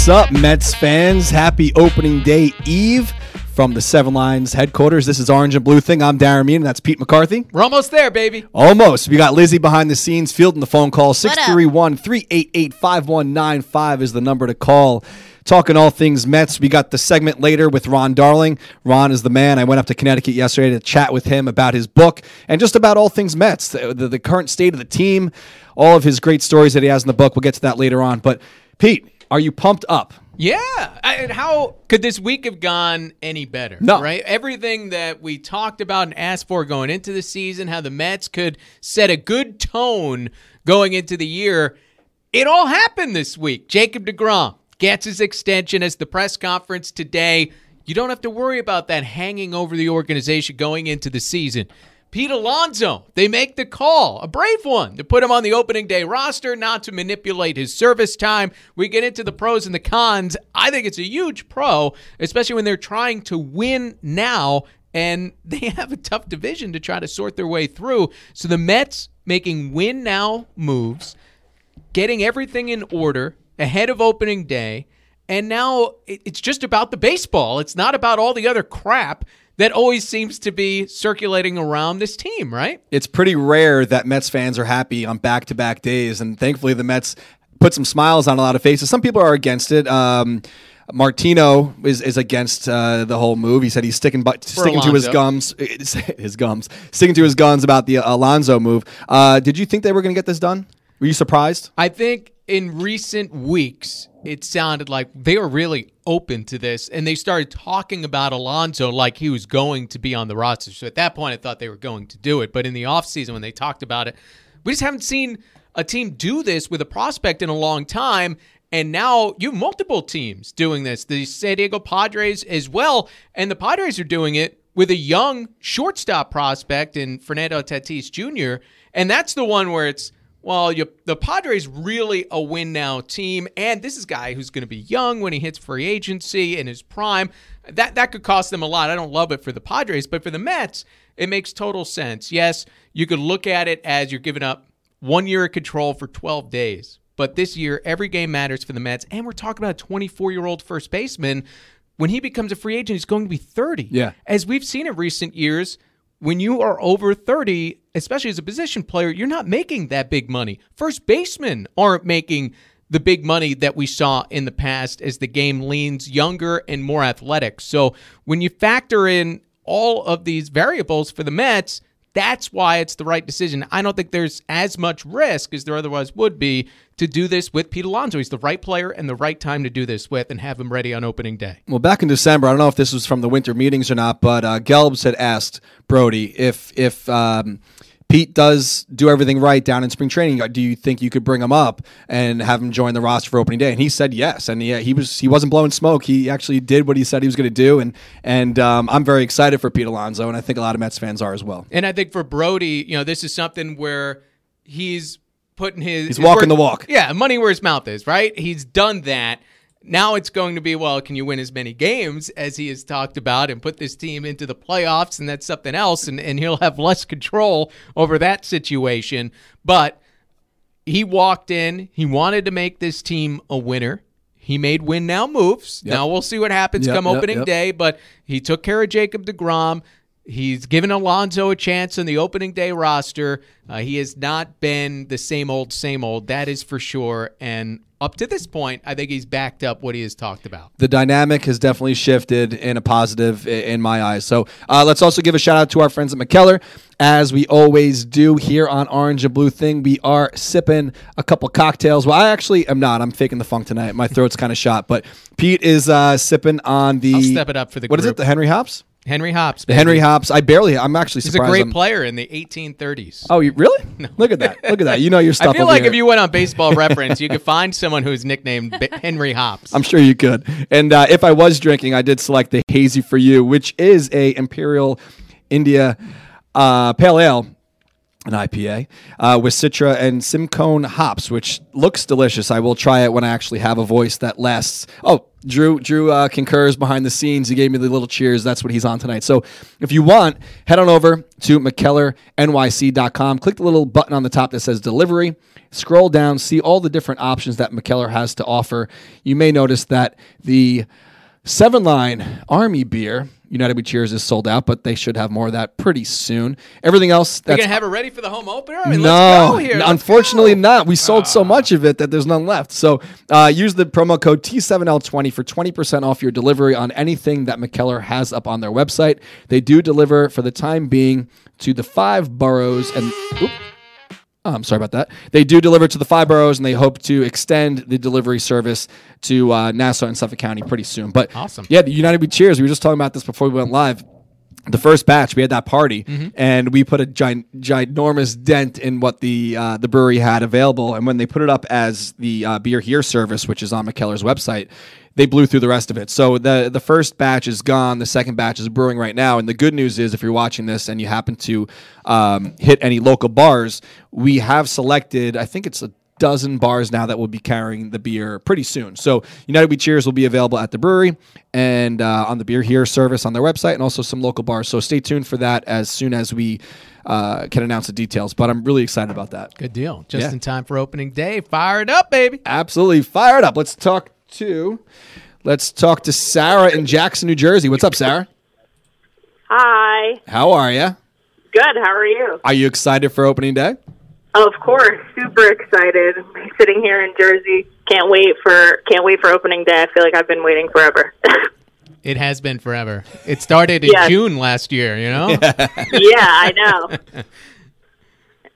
What's up, Mets fans? Happy opening day eve from the Seven Lines headquarters. This is Orange and Blue Thing. I'm Darren Meenan, and that's Pete McCarthy. We're almost there, baby. Almost. We got Lizzie behind the scenes fielding the phone call. 631 388 5195 is the number to call. Talking all things Mets. We got the segment later with Ron Darling. Ron is the man. I went up to Connecticut yesterday to chat with him about his book and just about all things Mets, the, the, the current state of the team, all of his great stories that he has in the book. We'll get to that later on. But, Pete, are you pumped up? Yeah. I- And how could this week have gone any better? No. Right? Everything that we talked about and asked for going into the season, how the Mets could set a good tone going into the year, it all happened this week. Jacob DeGrom gets his extension as the press conference today. You don't have to worry about that hanging over the organization going into the season. Pete Alonso, they make the call, a brave one, to put him on the opening day roster, not to manipulate his service time. We get into the pros and the cons. I think it's a huge pro, especially when they're trying to win now and they have a tough division to try to sort their way through. So the Mets making win now moves, getting everything in order ahead of opening day. And now it's just about the baseball. It's not about all the other crap that always seems to be circulating around this team, right? it's pretty rare that Mets fans are happy on back to back days, and thankfully the Mets put some smiles on a lot of faces. Some people are against it. Um, Martino is, is against uh, the whole move. He said he's sticking by, sticking to his gums, his gums, sticking to his guns about the Alonso move. Uh, did you think they were going to get this done? Were you surprised? I think in recent weeks, it sounded like they were really open to this and they started talking about Alonso like he was going to be on the roster. So at that point, I thought they were going to do it. But in the offseason, when they talked about it, we just haven't seen a team do this with a prospect in a long time. And now you have multiple teams doing this, the San Diego Padres as well. And the Padres are doing it with a young shortstop prospect in Fernando Tatis Jr. And that's the one where it's, well, you, the Padres really a win now team, and this is a guy who's going to be young when he hits free agency in his prime. That that could cost them a lot. I don't love it for the Padres, but for the Mets, it makes total sense. Yes, you could look at it as you're giving up one year of control for 12 days, but this year every game matters for the Mets, and we're talking about a 24 year old first baseman. When he becomes a free agent, he's going to be 30. Yeah. As we've seen in recent years, when you are over 30, especially as a position player, you're not making that big money. First basemen aren't making the big money that we saw in the past as the game leans younger and more athletic. So when you factor in all of these variables for the Mets, that's why it's the right decision. I don't think there's as much risk as there otherwise would be to do this with Pete Alonso. He's the right player and the right time to do this with and have him ready on opening day. Well, back in December, I don't know if this was from the winter meetings or not, but uh, Gelbs had asked Brodie if if um, Pete does do everything right down in spring training, do you think you could bring him up and have him join the roster for opening day? And he said yes, and he, he was he wasn't blowing smoke. He actually did what he said he was going to do, and and um, I'm very excited for Pete Alonso, and I think a lot of Mets fans are as well. And I think for Brodie, you know, this is something where he's putting his He's his walking work- the walk. Yeah, money where his mouth is, right? He's done that. Now it's going to be, well, can you win as many games as he has talked about and put this team into the playoffs? And that's something else. And, and he'll have less control over that situation. But he walked in, he wanted to make this team a winner. He made win now moves. Now we'll see what happens Yep, come yep, opening yep. day, but he took care of Jacob DeGrom. He's given Alonso a chance in the opening day roster. Uh, he has not been the same old, same old. That is for sure. And up to this point, I think he's backed up what he has talked about. the dynamic has definitely shifted in a positive in my eyes. So uh, let's also give a shout out to our friends at Mikkeller. As we always do here on Orange and Blue Thing, we are sipping a couple cocktails. Well, I actually am not. I'm faking the funk tonight. My throat's kind of shot. But Pete is uh, sipping on the. I'll step it up for the What is group. it? The Henry Hops? Henry Hops. The Henry Hops. I barely. I'm actually He's a great I'm- player in the 1830s. Oh, you really? Look at that. Look at that. You know your stuff. I feel like here. if you went on Baseball Reference, you could find someone who's nicknamed B- Henry Hops. I'm sure you could. And uh, if I was drinking, I did select the Hazy for You, which is a Imperial India uh, Pale Ale. An IPA uh, with Citra and Simcoe hops, which looks delicious. I will try it when I actually have a voice that lasts. Oh, Drew Drew uh, concurs behind the scenes. He gave me the little cheers. That's what he's on tonight. So if you want, head on over to MikkellerNYC.com. Click the little button on the top that says delivery. Scroll down, see all the different options that Mikkeller has to offer. You may notice that the Seven Line Army beer, United We Cheers, is sold out, but they should have more of that pretty soon. Everything else, They're gonna have it ready for the home opener. I mean, no, let's go here. Let's unfortunately not. We sold so much of it that there's none left. So uh, use the promo code T7L20 for 20% off your delivery on anything that Mikkeller has up on their website. They do deliver for the time being to the five boroughs and. Oop, I'm sorry about that. They do deliver to the five boroughs, and they hope to extend the delivery service to uh, Nassau and Suffolk County pretty soon. But Awesome. yeah, the United We Cheers. We were just talking about this before we went live. The first batch, we had that party, and we put a gi- ginormous dent in what the uh, the brewery had available. And when they put it up as the uh, beer here service, which is on Mikkeller's website, they blew through the rest of it. So the the first batch is gone. The second batch is brewing right now. And the good news is, if you're watching this and you happen to um, hit any local bars, we have selected. I think it's a dozen bars now that will be carrying the beer pretty soon. So United We Cheers will be available at the brewery and uh, on the Beer Here service on their website, and also some local bars. So stay tuned for that as soon as we uh, can announce the details. But I'm really excited about that. Good deal. Just Yeah. in time for opening day. Fire it up, baby. Absolutely fired up. Let's talk to let's talk to Sarah in Jackson, New Jersey. What's up, Sarah? Hi. How are you? Good. How are you? Are you excited for opening day? Of course, super excited. Sitting here in Jersey, can't wait for can't wait for opening day. I feel like I've been waiting forever. It has been forever. It started in Yes. June last year, you know? yeah, I know.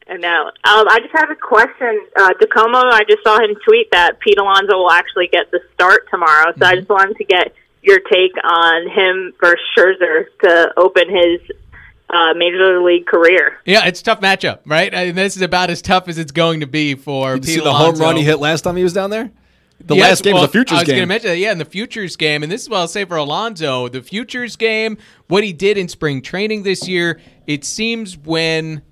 I know. Um, I just have a question. Uh, DiComo, I just saw him tweet that Pete Alonso will actually get the start tomorrow. So I just wanted to get your take on him versus Scherzer to open his uh, major league career. Yeah, it's a tough matchup, right? I mean, this is about as tough as it's going to be for Did you Pete see the home run he hit last time he was down there? The Yes, last game well, was the Futures game. I was going to mention that, yeah, in the Futures game, and this is what I'll say for Alonso: The Futures game, what he did in spring training this year, it seems when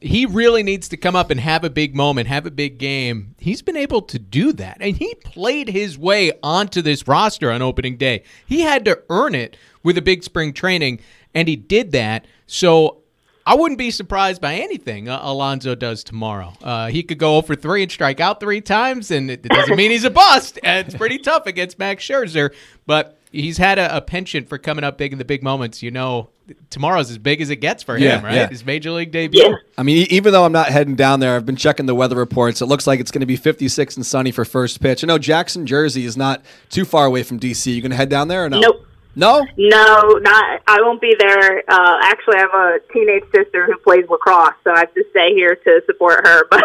he really needs to come up and have a big moment, have a big game, he's been able to do that. And he played his way onto this roster on opening day. He had to earn it with a big spring training, and he did that. So I wouldn't be surprised by anything uh, Alonso does tomorrow. Uh, he could go over three and strike out three times, and it, it doesn't mean he's a bust. And it's pretty tough against Max Scherzer, but he's had a, a penchant for coming up big in the big moments. You know, tomorrow's as big as it gets for Yeah, him, right? yeah. His major league debut. Yeah. I mean, e- even though I'm not heading down there, I've been checking the weather reports. It looks like it's going to be 56 and sunny for first pitch. I know Jackson, Jersey is not too far away from DC. You going to head down there or no? Nope. No? No, not. I won't be there. Uh, actually, I have a teenage sister who plays lacrosse, so I have to stay here to support her. But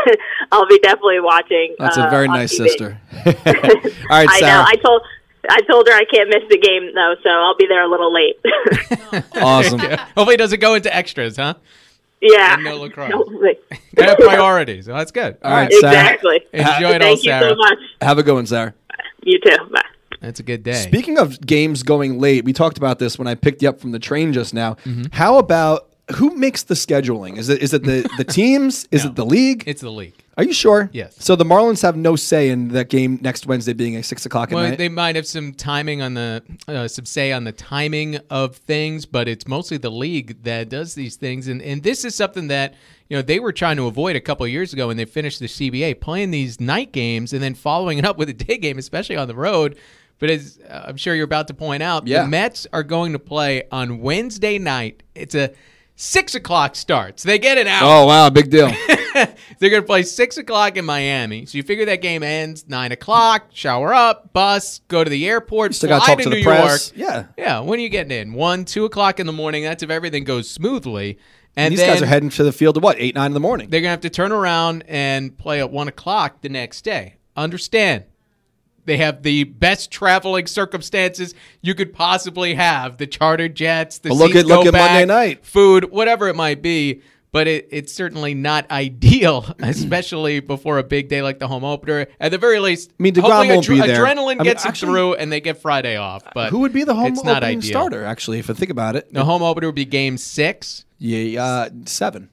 I'll be definitely watching. That's uh, a very nice TV. sister. All right, I Sarah. know. I told. I told her I can't miss the game though, so I'll be there a little late. awesome. Hopefully, it doesn't go into extras, huh? yeah. And no lacrosse. Hopefully. They have priorities. So that's good. All right, Sarah. exactly. Enjoy it all, Thank you so much. Have a good one, Sarah. You too. Bye. That's a good day. Speaking of games going late, we talked about this when I picked you up from the train just now. Mm-hmm. How about who makes the scheduling? Is it is it the, the teams? Is No. it the league? it's the league. Are you sure? Yes. So the Marlins have no say in that game next Wednesday being at six o'clock at Well, night. they might have some timing on the uh, some say on the timing of things, but it's mostly the league that does these things, and and this is something that you know they were trying to avoid a couple of years ago when they finished the CBA, playing these night games and then following it up with a day game, especially on the road. But as uh, I'm sure you're about to point out, Yeah. the Mets are going to play on Wednesday night. It's a six o'clock start, so they get an hour. oh wow, big deal. They're going to play 6 o'clock in Miami. So you figure that game ends 9 o'clock, shower up, bus, go to the airport, Still got to fly talk to to New press. York. Yeah. Yeah, when are you getting in? 1, 2 o'clock in the morning. That's if everything goes smoothly. And, And these guys are heading to the field at what eight nine in the morning. they're going to have to turn around and play at 1 o'clock the next day. Understand, they have the best traveling circumstances you could possibly have. The charter jets, the But look at- look go at Monday back, night. food, whatever it might be. But it, it's certainly not ideal, especially before a big day like the home opener. At the very least, I mean, DeGrom hopefully won't be there. adrenaline I mean, gets actually- through, and they get Friday off. But Who would be the home it's not opening ideal. starter? Actually, if I think about it, The home opener would be Game Six. yeah, uh, seven.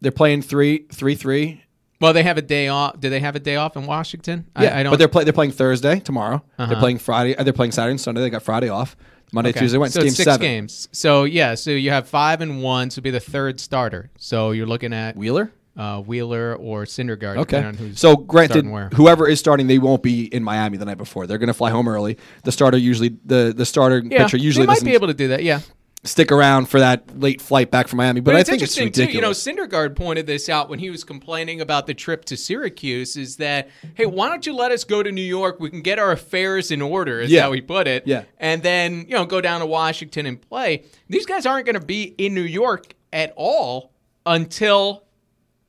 They're playing three, three, three. Well, they have a day off. Do they have a day off in Washington? Yeah, I, I don't. but they're play, they're playing Thursday tomorrow. Uh-huh. They're playing Friday. uh, They're playing Saturday and Sunday. They got Friday off. Monday, Okay. Tuesday, Wednesday. So game six seven. games. So yeah, so you have five and one. So be the third starter. So you're looking at Wheeler. uh, Wheeler or Syndergaard. Okay. So granted, whoever is starting, they won't be in Miami the night before. They're going to fly home early. The starter usually the the starter yeah, pitcher usually they might doesn't be able to do that. Yeah, stick around for that late flight back from Miami. But, But, I think it's ridiculous. too. You know, Syndergaard pointed this out when he was complaining about the trip to Syracuse. Is that hey, why don't you let us go to New York? We can get our affairs in order. Is Yeah. how he put it. Yeah. and then you know go down to Washington and play. These guys aren't going to be in New York at all until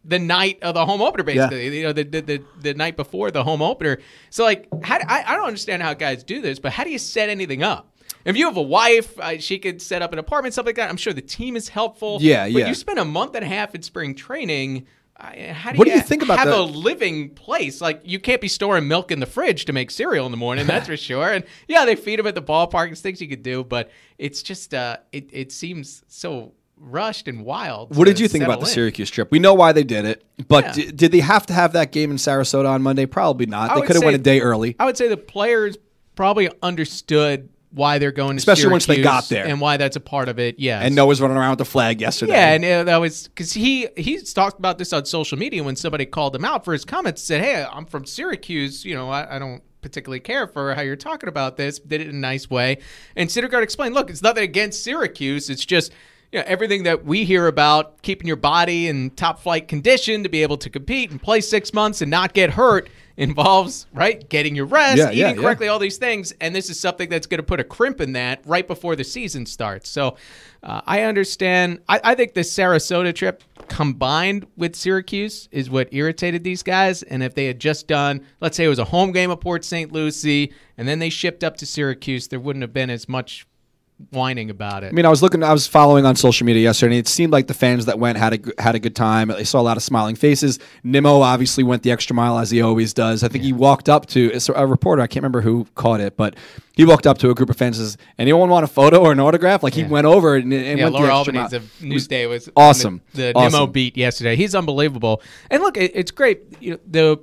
the night of the home opener, basically. Yeah. You know, the, the the the night before the home opener. So like, how do- I I don't understand how guys do this, but how do you set anything up? If you have a wife, uh, she could set up an apartment, something like that. I'm sure the team is helpful. Yeah, but yeah. You spend a month and a half in spring training. How do What you, do you think about have the- a living place? Like you can't be storing milk in the fridge to make cereal in the morning. That's for sure. And yeah, they feed them at the ballpark. It's things you could do, but it's just uh, it it seems so rushed and wild. what did you think about the in. Syracuse trip? We know why they did it, but Yeah. di- did they have to have that game in Sarasota on Monday? Probably not. I They could have went a day early. I would say the players probably understood why they're going to Especially once they got there. and why that's a part of it. Yeah, And Noah's running around with the flag yesterday. Yeah, and uh, that was because he he's talked about this on social media when somebody called him out for his comments. Said, "Hey, I'm from Syracuse. You know, I, I don't particularly care for how you're talking about this. Did it in a nice way." And Syndergaard explained, "Look, it's nothing against Syracuse. It's just." You know, everything that we hear about keeping your body in top flight condition to be able to compete and play six months and not get hurt involves right getting your rest, Yeah, eating yeah, yeah. correctly, all these things. And this is something that's going to put a crimp in that right before the season starts. So uh, I understand. I, I think the Sarasota trip combined with Syracuse is what irritated these guys. And if they had just done, let's say it was a home game of Port St. Lucie, and then they shipped up to Syracuse, there wouldn't have been as much whining about it. I mean, I was looking, I was following on social media yesterday, and it seemed like the fans that went had a had a good time. They saw a lot of smiling faces. Nimmo obviously went the extra mile as he always does. I think he walked up to a reporter. I can't remember who caught it, but he walked up to a group of fans. and Says, "Anyone want a photo or an autograph?" Like he went over and, and yeah, went Laura the extra Albanese mile. of Newsday was awesome. The, the Awesome. Nimmo beat yesterday. He's unbelievable. And look, it, it's great. You know, the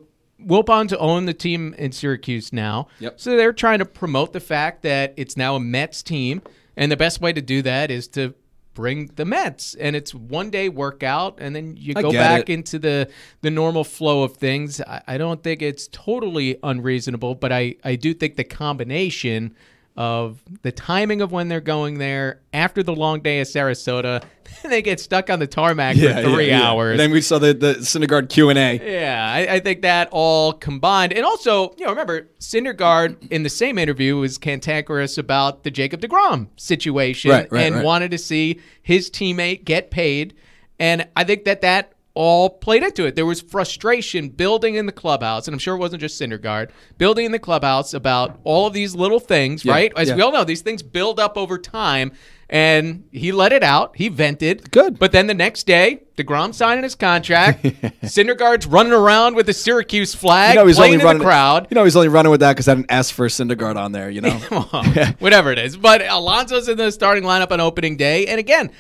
to own the team in Syracuse now. Yep. So they're trying to promote the fact that it's now a Mets team, and the best way to do that is to bring the Mets. And it's one day workout, and then you I go back it. into the the normal flow of things. I, I don't think it's totally unreasonable, but I I do think the combination of the timing of when they're going there after the long day of Sarasota, they get stuck on the tarmac for three hours. And then we saw the the Syndergaard Q and A. Yeah, I, I think that all combined, and also, you know, remember Syndergaard in the same interview was cantankerous about the Jacob Degrom situation Right, right, and right. wanted to see his teammate get paid, and I think that that all played into it. There was frustration building in the clubhouse, and I'm sure it wasn't just Syndergaard building in the clubhouse about all of these little things, Yeah, right? As yeah. we all know, these things build up over time. And he let it out. He vented. Good. But then the next day, DeGrom signing his contract. Syndergaard's running around with the Syracuse flag, You know he's playing only in running the crowd. You know he's only running with that because I had an S for Syndergaard on there. You know. Whatever it is. But Alonso's in the starting lineup on opening day. And again,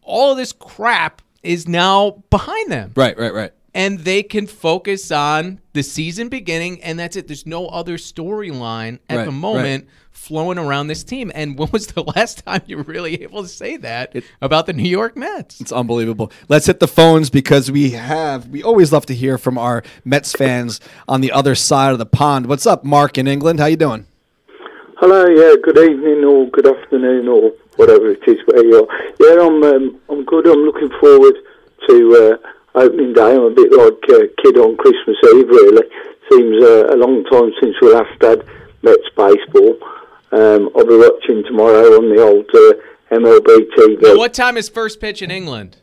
all of this crap is now behind them. right, right, right. And they can focus on the season beginning, and that's it. There's no other storyline at Right, the moment flowing around this team. And when was the last time you were really able to say that about the New York Mets? It's unbelievable. Let's hit the phones because we have we always love to hear from our Mets fans on the other side of the pond. What's up, Mark in England? How you doing? Hello, yeah, good evening or good afternoon or whatever it is where you are. Yeah, I'm um, I'm good. I'm looking forward to uh, opening day. I'm a bit like a kid on Christmas Eve, really. Seems uh, a long time since we last had Mets baseball. Um, I'll be watching tomorrow on the old uh, MLB TV. Now, what time is first pitch in England?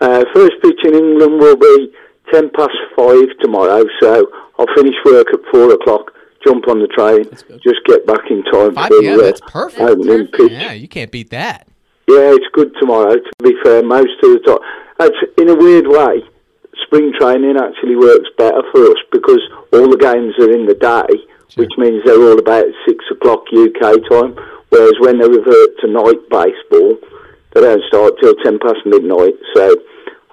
Uh, first pitch in England will be 10 past 5 tomorrow, so I'll finish work at 4 o'clock, jump on the train, just get back in time 5 for the That's perfect. pitch. Yeah, you can't beat that. Yeah, it's good tomorrow, to be fair, most of the time. That's, in a weird way, spring training actually works better for us because all the games are in the day, which means they're all about 6 o'clock UK time, whereas when they revert to night baseball, they don't start till 10 past midnight, so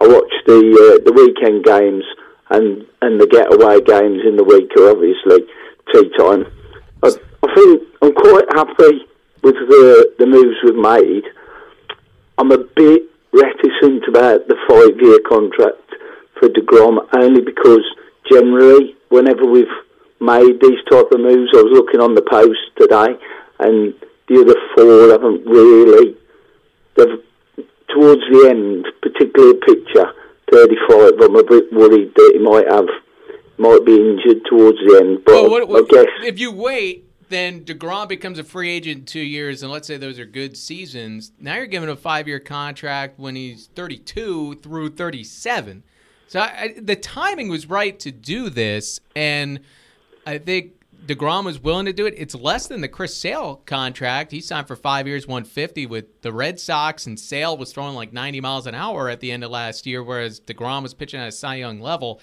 I watch the uh, the weekend games and and the getaway games in the week are obviously tea time. I, I think I'm quite happy with the the moves we've made. I'm a bit reticent about the five year contract for De Degrom only because generally whenever we've made these type of moves, I was looking on the post today, and the other four haven't really. They've towards the end, particularly a picture 35. I'm a bit worried that he might have might be injured towards the end. But Well, what, what, I guess if you wait, then Degrom becomes a free agent in two years, and let's say those are good seasons. Now you're giving a five-year contract when he's 32 through 37. So I, I, the timing was right to do this, and I think Degrom was willing to do it. It's less than the Chris Sale contract. He signed for five years, 150 with the Red Sox, and Sale was throwing like 90 miles an hour at the end of last year, whereas Degrom was pitching at a Cy Young level.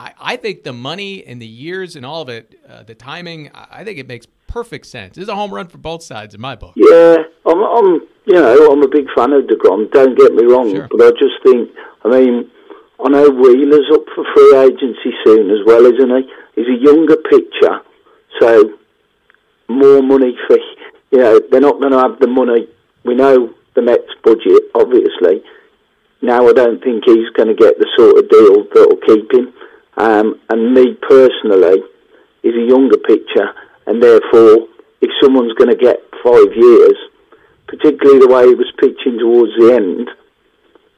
I, I think the money and the years and all of it, uh, the timing, I, I think it makes perfect sense. This is a home run for both sides in my book. Yeah, I'm, I'm, you know, I'm a big fan of Degrom. Don't get me wrong, Sure. but I just think, I mean, I know Wheeler's up for free agency soon as well, isn't he? He's a younger pitcher, so more money for, you know, they're not going to have the money. We know the Mets budget, obviously. Now I don't think he's going to get the sort of deal that'll keep him. Um, and me personally, is a younger pitcher, and therefore, if someone's going to get five years, particularly the way he was pitching towards the end,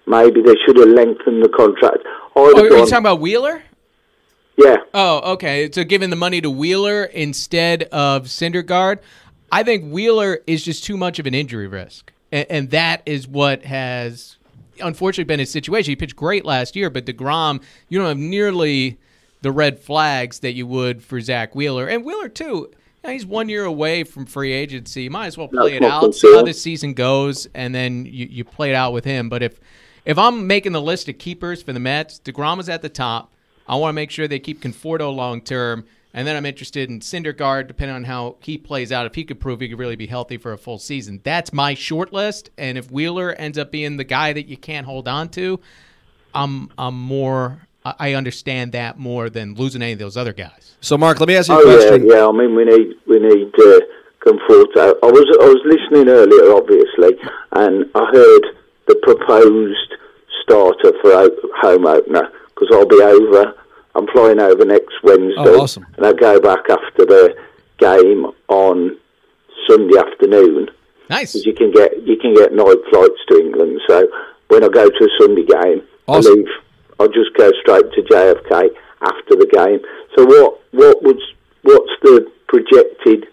maybe they should have lengthened the contract. Oh, are you talking about Wheeler? yeah, Oh, okay. So giving the money to Wheeler instead of Syndergaard, I think Wheeler is just too much of an injury risk, and, and that is what has unfortunately been his situation. He pitched great last year, but Degrom, you don't have nearly the red flags that you would for Zack Wheeler, and Wheeler too. you know, he's one year away from free agency. You might as well play it That's not out, see how this season goes, and then you, you play it out with him. But if if I'm making the list of keepers for the Mets, Degrom is at the top. I want to make sure they keep Conforto long term, and then I'm interested in Syndergaard, depending on how he plays out. If he could prove he could really be healthy for a full season, that's my short list. And if Wheeler ends up being the guy that you can't hold on to, I'm I'm more. I I understand that more than losing any of those other guys. So, Mark, let me ask you a Oh question. yeah, yeah. I mean, we need we need uh, Conforto. I was I was listening earlier, obviously, and I heard the proposed starter for home opener because I'll be over. I'm flying over next Wednesday, Oh, awesome. and I go back after the game on Sunday afternoon. Nice. 'cause you can get you can get night flights to England. So when I go to a Sunday game, Awesome. I leave. I'll just go straight to JFK after the game. So what what would what's the projected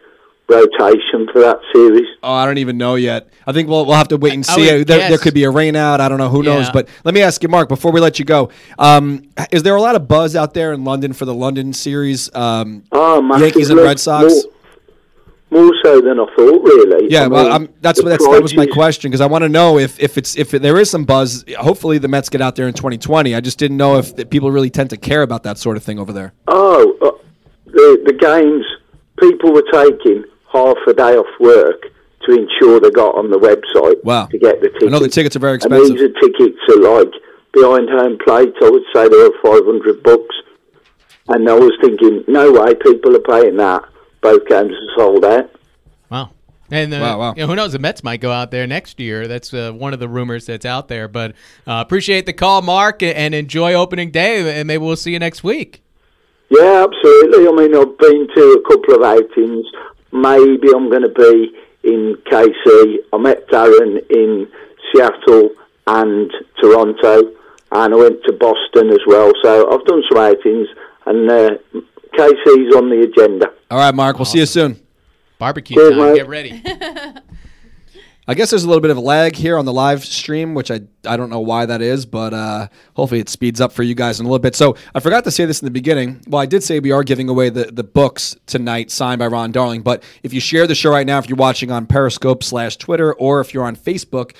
rotation for that series? Oh, I don't even know yet. I think we'll we'll have to wait and see. There, there could be a rain out. I don't know. Who knows? But let me ask you, Mark, before we let you go. Um, is there a lot of buzz out there in London for the London series? Um, Oh, Yankees and. Red Sox. More, more so than I thought, really. yeah, I well, I'm, that's that's, that was my question because I want to know if if it's if there is some buzz. Hopefully, the Mets get out there in 2020. I just didn't know if the people really tend to care about that sort of thing over there. Oh, uh, the the games people were taking half a day off work to ensure they got on the website Wow. to get the tickets. I know the tickets are very expensive. And expensive. these are tickets are like behind home plate. I would say they were five hundred bucks. And I was thinking, no way, people are paying that. Both games are sold out. Wow. And uh, Wow, wow. You know, who knows? The Mets might go out there next year. That's uh, one of the rumors that's out there. But uh, appreciate the call, Mark, and enjoy opening day. And maybe we'll see you next week. Yeah, absolutely. I mean, I've been to a couple of outings. Maybe I'm going to be in KC. I met Darren in Seattle and Toronto, and I went to Boston as well. So I've done some outings, and uh, KC's on the agenda. All right, Mark. We'll see you soon. Barbecue Cheers, time. mate. Get ready. I guess there's a little bit of a lag here on the live stream, which I I don't know why that is, but uh, hopefully it speeds up for you guys in a little bit. So I forgot to say this in the beginning. Well, I did say we are giving away the, the books tonight, signed by Ron Darling. But if you share the show right now, if you're watching on Periscope slash Twitter, or if you're on Facebook,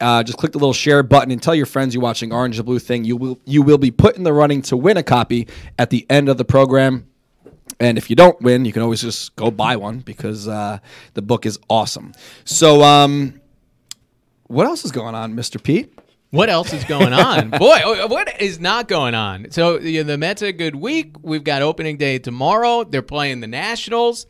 uh, just click the little share button and tell your friends you're watching Orange the Blue thing. You will you will be put in the running to win a copy at the end of the program. And if you don't win, you can always just go buy one because uh, the book is awesome. So, um, what else is going on, Mr. Pete? What else is going on? Boy, oh, what is not going on? So you know, the Mets had a good week. We've got opening day tomorrow. They're playing the Nationals.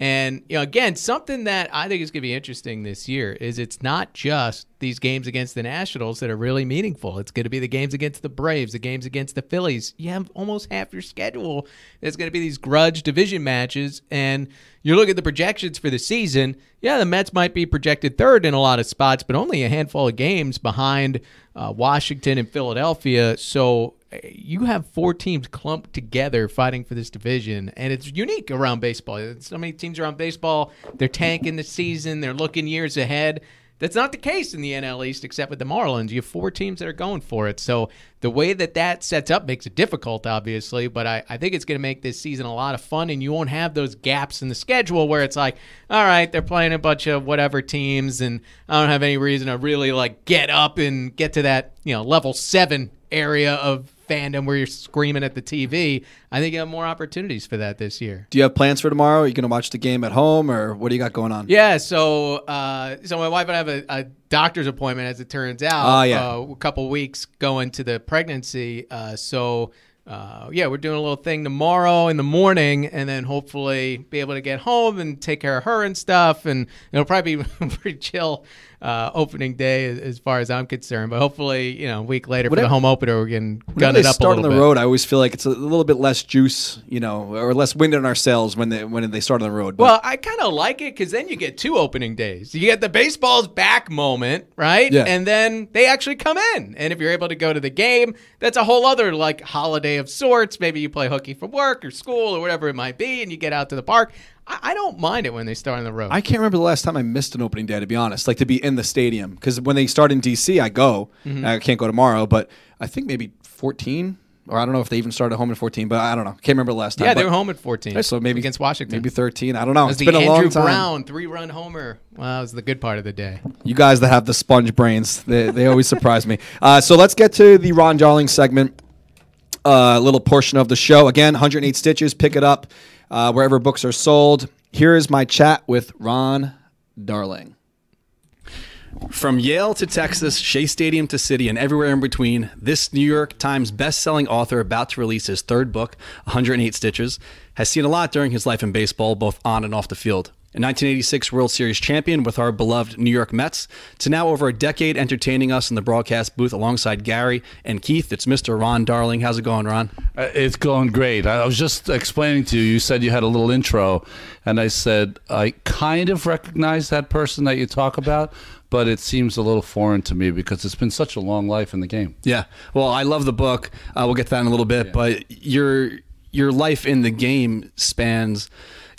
And you know, again, something that I think is going to be interesting this year is it's not just these games against the Nationals that are really meaningful. It's going to be the games against the Braves, the games against the Phillies. You have almost half your schedule. It's going to be these grudge division matches, and you look at the projections for the season. Yeah, the Mets might be projected third in a lot of spots, but only a handful of games behind uh, Washington and Philadelphia. So you have four teams clumped together fighting for this division, and it's unique around baseball. So many teams around baseball, they're tanking the season, they're looking years ahead. That's not the case in the NL East, except with the Marlins. You have four teams that are going for it. So the way that that sets up makes it difficult, obviously, but I, I think it's going to make this season a lot of fun, and you won't have those gaps in the schedule where it's like, all right, they're playing a bunch of whatever teams, and I don't have any reason to really like get up and get to that, you know, level seven area of fandom where you're screaming at the TV. I think you have more opportunities for that this year. Do you have plans for tomorrow? Are you going to watch the game at home, or what do you got going on? Yeah, so uh, so my wife and I have a, a doctor's appointment, as it turns out. Oh, yeah. uh, a couple weeks going to the pregnancy. Uh, so. Uh, yeah, we're doing a little thing tomorrow in the morning, and then hopefully be able to get home and take care of her and stuff. And it'll probably be pretty chill uh, opening day as, far as I'm concerned. But hopefully, you know, a week later for Whatever- the home opener, we can Whenever gun it up a start on the bit. road, I always feel like it's a little bit less juice, you know, or less wind in our sails when they when they start on the road. But Well, I kind of like it because then you get two opening days. You get the baseball's back moment, right? Yeah. And then they actually come in. And if you're able to go to the game, that's a whole other like holiday of sorts. Maybe you play hooky from work or school or whatever it might be, and you get out to the park. I, I don't mind it when they start on the road. I can't remember the last time I missed an opening day, to be honest. Like to be in the stadium, because when they start in DC, I go. Mm-hmm. I can't go tomorrow, but I think maybe 14, or I don't know if they even started home in 14, but I don't know. Can't remember the last time. yeah, they were home at 14. So maybe against Washington. maybe 13. I don't know. It's been a Andrew long time. Brown three-run homer. Well, that was the good part of the day. You guys that have the sponge brains, they, they always surprise me. Uh, so let's get to the Ron Darling segment. A little portion of the show. Again, 108 Stitches. Pick it up uh, wherever books are sold. Here is my chat with Ron Darling. From Yale to Texas, Shea Stadium to Citi, and everywhere in between, this New York Times best-selling author about to release his third book, 108 Stitches, has seen a lot during his life in baseball, both on and off the field. A 1986 World Series champion with our beloved New York Mets, to now over a decade entertaining us in the broadcast booth alongside Gary and Keith. It's Mr. Ron Darling. How's it going, Ron? Uh, It's going great. I was just explaining to you. You said you had a little intro, and I said I kind of recognize that person that you talk about, but it seems a little foreign to me because it's been such a long life in the game. Yeah. Well, I love the book. Uh, we'll get to that in a little bit, but your your life in the game spans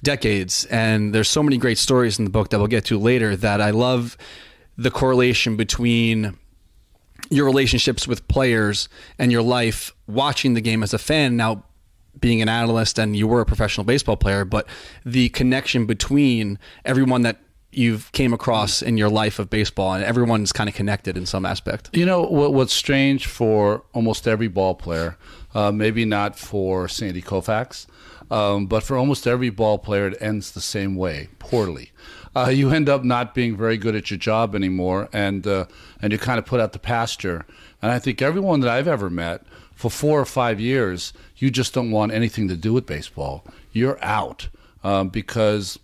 decades, and there's so many great stories in the book that we'll get to later. That I love the correlation between your relationships with players and your life watching the game as a fan. Now, being an analyst and you were a professional baseball player, but the connection between everyone that you've came across in your life of baseball and everyone's kind of connected in some aspect. You know what, what's strange for almost every ball player, uh, maybe not for Sandy Koufax, um, but for almost every ball player, it ends the same way, poorly. Uh, you end up not being very good at your job anymore, and uh, and you kind of put out the pasture. And I think everyone that I've ever met, for four or five years, you just don't want anything to do with baseball. You're out um, because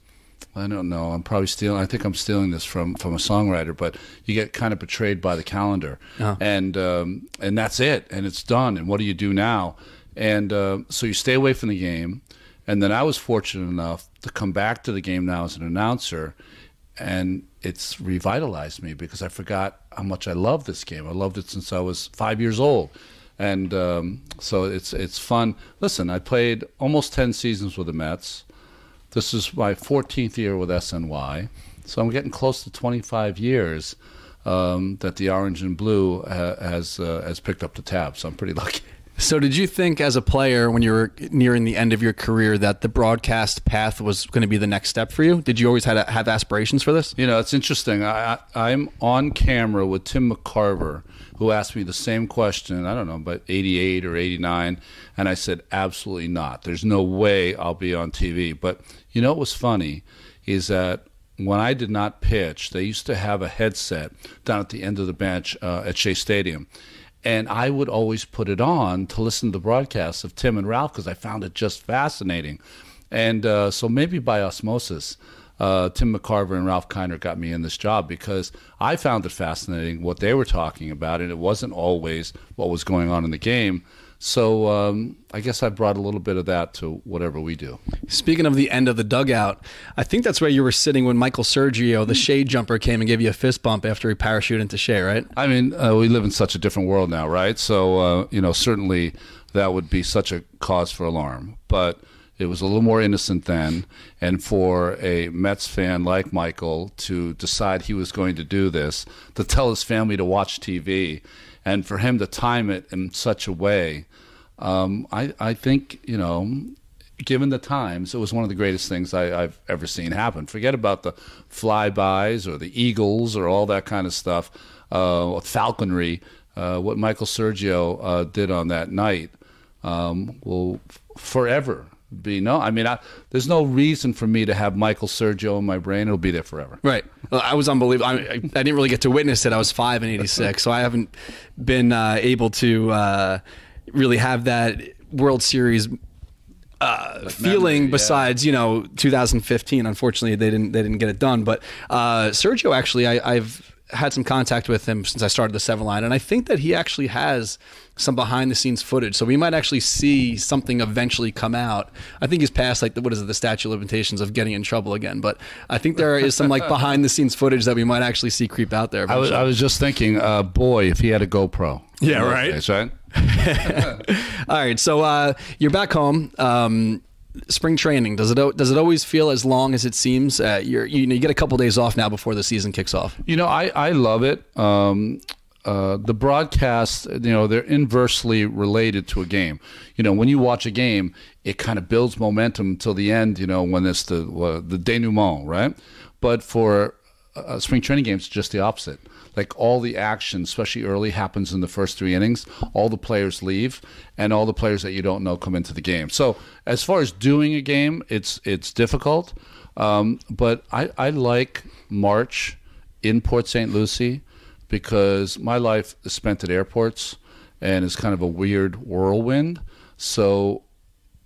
I don't know. I'm probably stealing. I think I'm stealing this from from a songwriter, but you get kind of betrayed by the calendar, and um, and that's it, and it's done. And what do you do now? And uh, so you stay away from the game. And then I was fortunate enough to come back to the game now as an announcer, and it's revitalized me because I forgot how much I love this game. I loved it since I was five years old, and um, so it's it's fun. Listen, I played almost ten seasons with the Mets. This is my 14th year with SNY, so I'm getting close to 25 years um, that the Orange and Blue ha- has uh, has picked up the tab. So I'm pretty lucky. So, did you think as a player when you were nearing the end of your career that the broadcast path was going to be the next step for you? Did you always had have aspirations for this? You know, it's interesting. I, I, I'm on camera with Tim McCarver, who asked me the same question, I don't know, about 88 or 89. And I said, absolutely not. There's no way I'll be on TV. But you know what was funny is that when I did not pitch, they used to have a headset down at the end of the bench uh, at Shea Stadium. And I would always put it on to listen to the broadcasts of Tim and Ralph because I found it just fascinating. And uh, so maybe by osmosis, uh, Tim McCarver and Ralph Kiner got me in this job because I found it fascinating what they were talking about, and it wasn't always what was going on in the game. So um, I guess I brought a little bit of that to whatever we do. Speaking of the end of the dugout, I think that's where you were sitting when Michael Sergio, the shade jumper, came and gave you a fist bump after he parachuted into Shea, right? I mean, uh, we live in such a different world now, right? So uh, you know, certainly that would be such a cause for alarm, but. It was a little more innocent then, and for a Mets fan like Michael to decide he was going to do this, to tell his family to watch TV, and for him to time it in such a way, um, I, I think you know, given the times, it was one of the greatest things I, have ever seen happen. Forget about the flybys or the eagles or all that kind of stuff, uh, falconry. Uh, what Michael Sergio uh, did on that night um, will forever be no. I mean, I, there's no reason for me to have Michael Sergio in my brain. It'll be there forever. Right. Well, I was unbelievable. I, I, didn't really get to witness it. I was five in '86, so I haven't been uh, able to uh, really have that World Series uh, like feeling memory, besides yeah. you know 2015 unfortunately they didn't they didn't get it done but uh, Sergio actually I, have had some contact with him since I started the seven line and I think that he actually has some behind the scenes footage. So we might actually see something eventually come out. I think he's past like the, what is it the statute of limitations of getting in trouble again but I think there is some like behind the scenes footage that we might actually see creep out there I was, I was just thinking uh, boy if he had a GoPro. Yeah right. Days, right All right, so uh, you're back home. Um, spring training does it does it always feel as long as it seems? Uh, you're you, know, you get a couple days off now before the season kicks off. You know, I I love it. Um, uh, the broadcasts, you know, they're inversely related to a game. You know, when you watch a game, it kind of builds momentum until the end. You know, when it's the uh, the denouement, right? But for uh, spring training games, just the opposite like all the action, especially early, happens in the first three innings. All the players leave, and all the players that you don't know come into the game. So as far as doing a game, it's it's difficult. Um, but I, I like March in Port St. Lucie because my life is spent at airports and it's kind of a weird whirlwind. So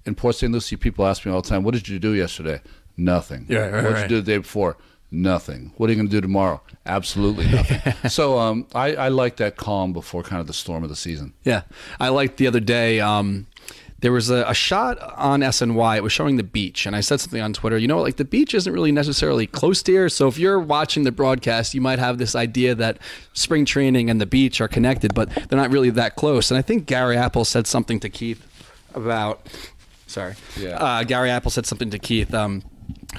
in Port St. Lucie, people ask me all the time, "What did you do yesterday?" Nothing. Yeah, right, what did right. you do the day before? Nothing. What are you going to do tomorrow? Absolutely nothing. so um, I, I like that calm before kind of the storm of the season. Yeah, I liked the other day. Um, there was a, a, shot on SNY. It was showing the beach, and I said something on Twitter. You know, like the beach isn't really necessarily close to here. So if you're watching the broadcast, you might have this idea that spring training and the beach are connected, but they're not really that close. And I think Gary Apple said something to Keith about. Sorry, yeah. Uh, Gary Apple said something to Keith. Um,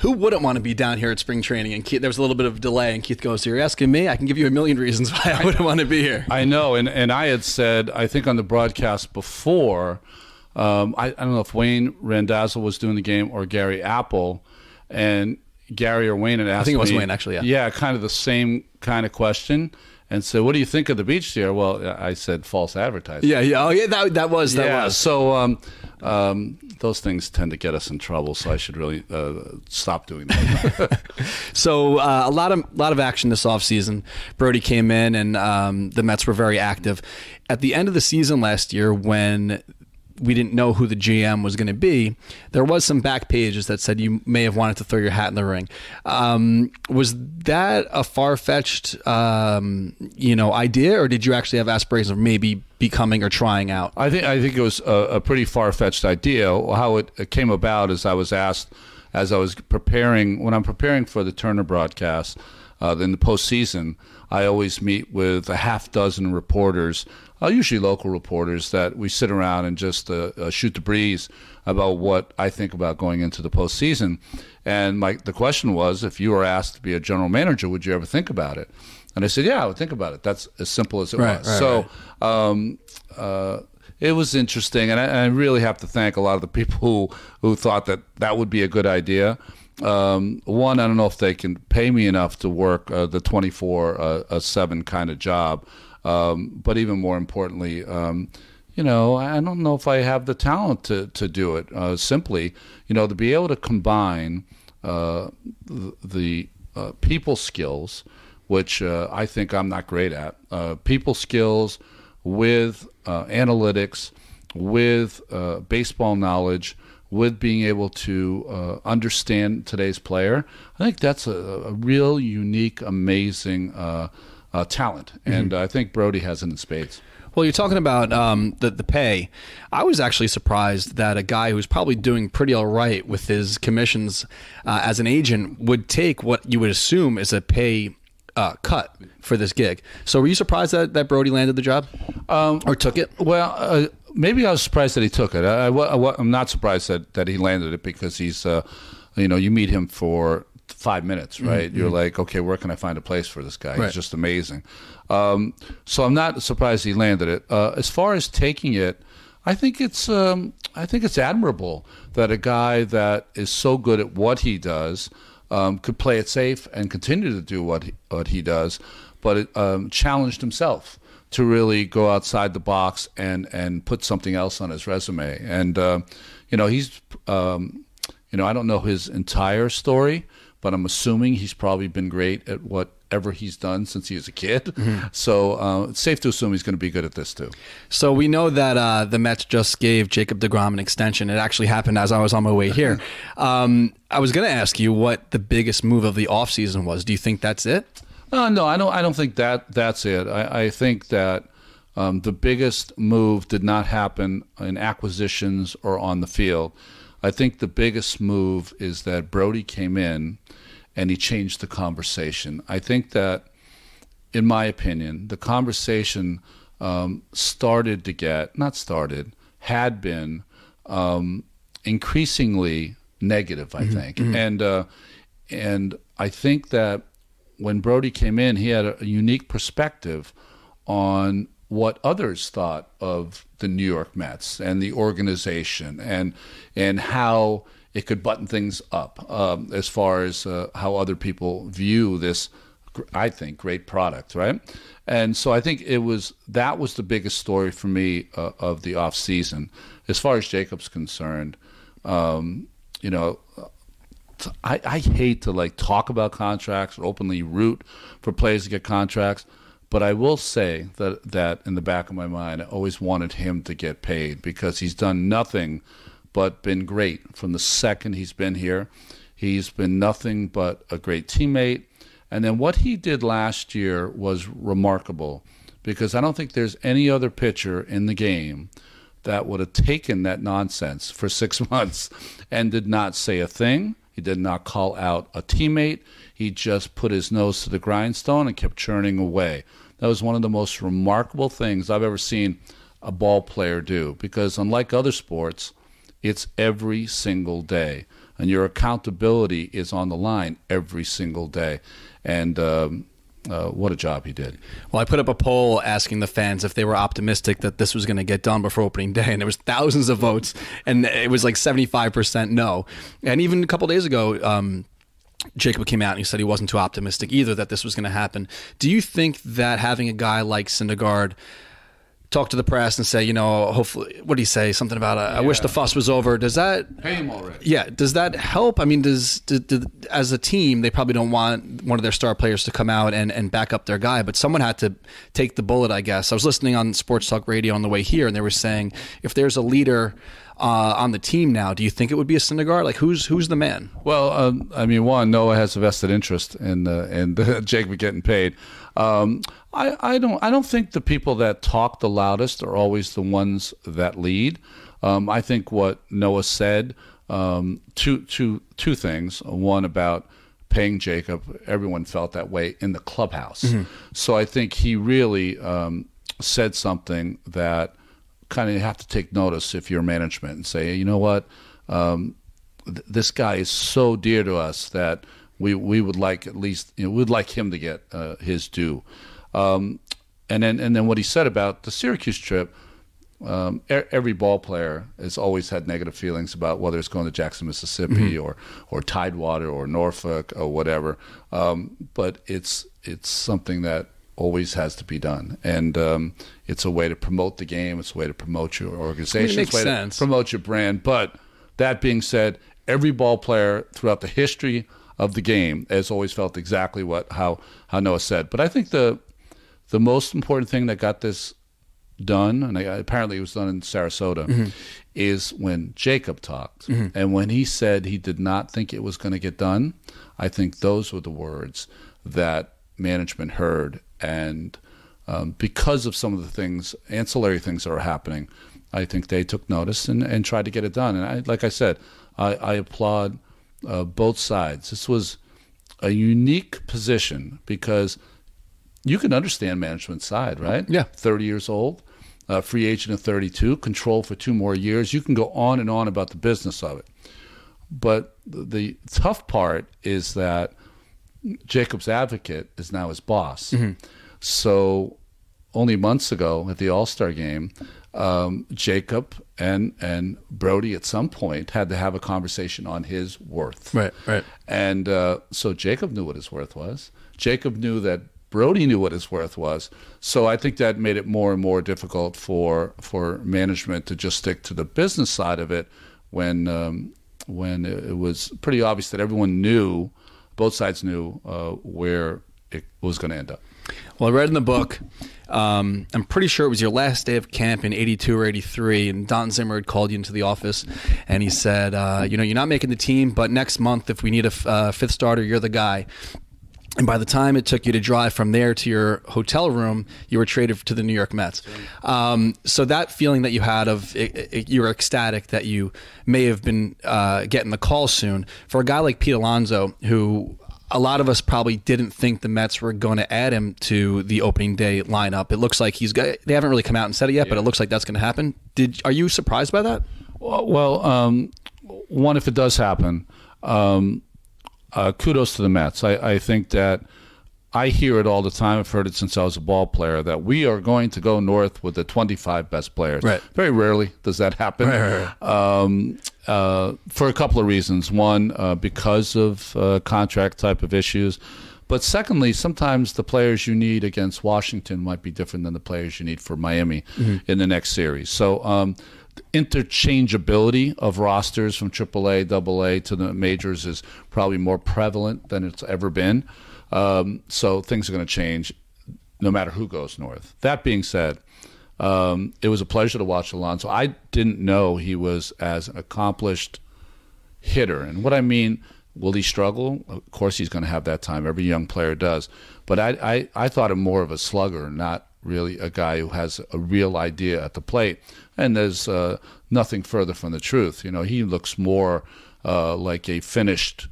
who wouldn't want to be down here at spring training? And Keith, there was a little bit of delay, and Keith goes, "You're asking me? I can give you a million reasons why I wouldn't want to be here." I know, and and I had said, I think on the broadcast before, um, I, I don't know if Wayne Randazzo was doing the game or Gary Apple, and Gary or Wayne had asked. I think it was me, Wayne actually. Yeah, yeah, kind of the same kind of question. And so, what do you think of the beach here? Well, I said false advertising. Yeah, yeah, oh yeah, that that was that yeah, was. So, um, um, those things tend to get us in trouble, so I should really uh, stop doing that. so uh, a lot of lot of action this offseason. Brodie came in, and um, the Mets were very active. At the end of the season last year, when we didn't know who the GM was going to be, there was some back pages that said you may have wanted to throw your hat in the ring. Um, was that a far fetched, um, you know, idea, or did you actually have aspirations of maybe becoming or trying out? I think I think it was a, a pretty far fetched idea. How it, came about is I was asked as I was preparing when I'm preparing for the Turner broadcast uh, in the postseason. I always meet with a half dozen reporters uh, usually local reporters, that we sit around and just uh, uh, shoot the breeze about what I think about going into the postseason. And my the question was, if you were asked to be a general manager, would you ever think about it? And I said, yeah, I would think about it. That's as simple as it right, was. Right, so. Right. Um, uh, it was interesting, and I, I, really have to thank a lot of the people who, who thought that that would be a good idea. Um, one, I don't know if they can pay me enough to work uh, the 24 uh, 7 kind of job. Um, but even more importantly, um, you know, I don't know if I have the talent to, to do it. Uh, simply, you know, to be able to combine uh, the, uh, people skills, which uh, I think I'm not great at. People skills with analytics, with baseball knowledge, with being able to uh, understand today's player. I think that's a, a real unique, amazing uh, uh, talent, and I think Brodie has it in spades. Well, you're talking about um, the the pay. I was actually surprised that a guy who's probably doing pretty all right with his commissions uh, as an agent would take what you would assume is a pay uh, cut for this gig. So, were you surprised that, that Brodie landed the job Um, or took it? Well, uh, maybe I was surprised that he took it. I, am not surprised that, that he landed it because he's, uh, you know, you meet him for five minutes, right? You're like, okay, where can I find a place for this guy? Right. He's just amazing. Um, so I'm not surprised he landed it. Uh, as far as taking it, I think it's um, I think it's admirable that a guy that is so good at what he does um, could play it safe and continue to do what he, what he does, but it um, challenged himself to really go outside the box and and put something else on his resume. And uh, you know, he's um, you know, I don't know his entire story, but I'm assuming he's probably been great at whatever he's done since he was a kid. So uh, it's safe to assume he's going to be good at this too. So we know that uh, the Mets just gave Jacob deGrom an extension. It actually happened as I was on my way here. um, I was going to ask you what the biggest move of the offseason was. Do you think that's it? Uh, no, I don't. I don't think that that's it. I, I think that um, the biggest move did not happen in acquisitions or on the field. I think the biggest move is that Brodie came in and he changed the conversation. I think that, in my opinion, the conversation um, started to get not started had been um, increasingly negative. I think, and uh, and I think that when Brodie came in, he had a, a unique perspective on what others thought of the New York Mets and the organization and and how it could button things up um, as far as uh, how other people view this I think great product right? And so I think it was that was the biggest story for me uh, of the off season as far as Jacob's concerned um, you know I, I hate to like talk about contracts or openly root for players to get contracts, but I will say that that in the back of my mind, I always wanted him to get paid because he's done nothing but been great from the second he's been here. He's been nothing but a great teammate. And then what he did last year was remarkable because I don't think there's any other pitcher in the game that would have taken that nonsense for six months and did not say a thing. He did not call out a teammate. He just put his nose to the grindstone and kept churning away. That was one of the most remarkable things I've ever seen a ball player do because, unlike other sports, it's every single day. And your accountability is on the line every single day. And um, uh, what a job he did. Well, I put up a poll asking the fans if they were optimistic that this was going to get done before opening day, and there was thousands of votes, and it was like seventy-five percent no. And even a couple days ago, um, Jacob came out and he said he wasn't too optimistic either that this was going to happen. Do you think that having a guy like Syndergaard talk to the press and say, you know, hopefully, what do you say? Something about, uh, I wish the fuss was over. Does that Pay him already. yeah, does that help? I mean, does, do, do, as a team, they probably don't want one of their star players to come out and, and back up their guy, but someone had to take the bullet, I guess. I was listening on Sports Talk Radio on the way here, and they were saying if there's a leader uh, on the team now, do you think it would be a Syndergaard? Like, who's who's the man? Well, um, I mean, one, Noah has a vested interest in uh, in Jacob getting paid. Um, I, I don't I don't think the people that talk the loudest are always the ones that lead. Um, I think what Noah said um, two two two things. One about paying Jacob. Everyone felt that way in the clubhouse. So I think he really um, said something that kind of you have to take notice if you're management and say, you know what, um, th- this guy is so dear to us that we we would like at least you know we'd like him to get uh, his due. Um, and then and then what he said about the Syracuse trip. Um, e- every ball player has always had negative feelings about whether it's going to Jackson, Mississippi, or or Tidewater, or Norfolk, or whatever. Um, but it's it's something that always has to be done, and um, it's a way to promote the game. It's a way to promote your organization. makes it's a way sense. to promote your brand. But that being said, every ball player throughout the history of the game has always felt exactly what how how Noah said. But I think the the most important thing that got this done, and I, apparently it was done in Sarasota, mm-hmm. is when Jacob talked. Mm-hmm. And when he said he did not think it was going to get done, I think those were the words that management heard. And um, because of some of the things, ancillary things that are happening, I think they took notice and, and tried to get it done. And I, like I said, I, I applaud uh, both sides. This was a unique position because you can understand management side, right? Yeah. 30 years old, uh, free agent of 32, control for two more years. You can go on and on about the business of it. But the tough part is that Jacob's advocate is now his boss. Mm-hmm. So only months ago at the All Star game, um, Jacob and and Brodie at some point had to have a conversation on his worth. Right, right. And uh, so Jacob knew what his worth was. Jacob knew that Brodie knew what his worth was. So I think that made it more and more difficult for for management to just stick to the business side of it when um, when it was pretty obvious that everyone knew, both sides knew uh, where it was going to end up. Well, I read in the book. Um, I'm pretty sure it was your last day of camp in '82 or '83, and Don Zimmer had called you into the office, and he said, uh, "You know, you're not making the team, but next month, if we need a f- uh, fifth starter, you're the guy." And by the time it took you to drive from there to your hotel room, you were traded to the New York Mets. Um, so that feeling that you had of it, it, you were ecstatic that you may have been uh, getting the call soon. For a guy like Pete Alonso, who a lot of us probably didn't think the Mets were going to add him to the opening day lineup. It looks like he's got, they haven't really come out and said it yet, yeah. but it looks like that's going to happen. Did are you surprised by that? Well, um, one, if it does happen. Um, uh, kudos to the Mets. I, I think that I hear it all the time. I've heard it since I was a ball player that we are going to go north with the 25 best players. Right. Very rarely does that happen. Right, right, um, uh, for a couple of reasons. One, uh, because of uh, contract type of issues. But secondly, sometimes the players you need against Washington might be different than the players you need for Miami mm-hmm. in the next series. So um, interchangeability of rosters from AAA, AA to the majors is probably more prevalent than it's ever been. Um, so things are going to change no matter who goes north. That being said, um, it was a pleasure to watch Alonso. I didn't know he was as an accomplished hitter. And what I mean, will he struggle? Of course, he's going to have that time. Every young player does. But I, I, I thought him more of a slugger, not really a guy who has a real idea at the plate. And there's uh, nothing further from the truth. You know, he looks more uh, like a finished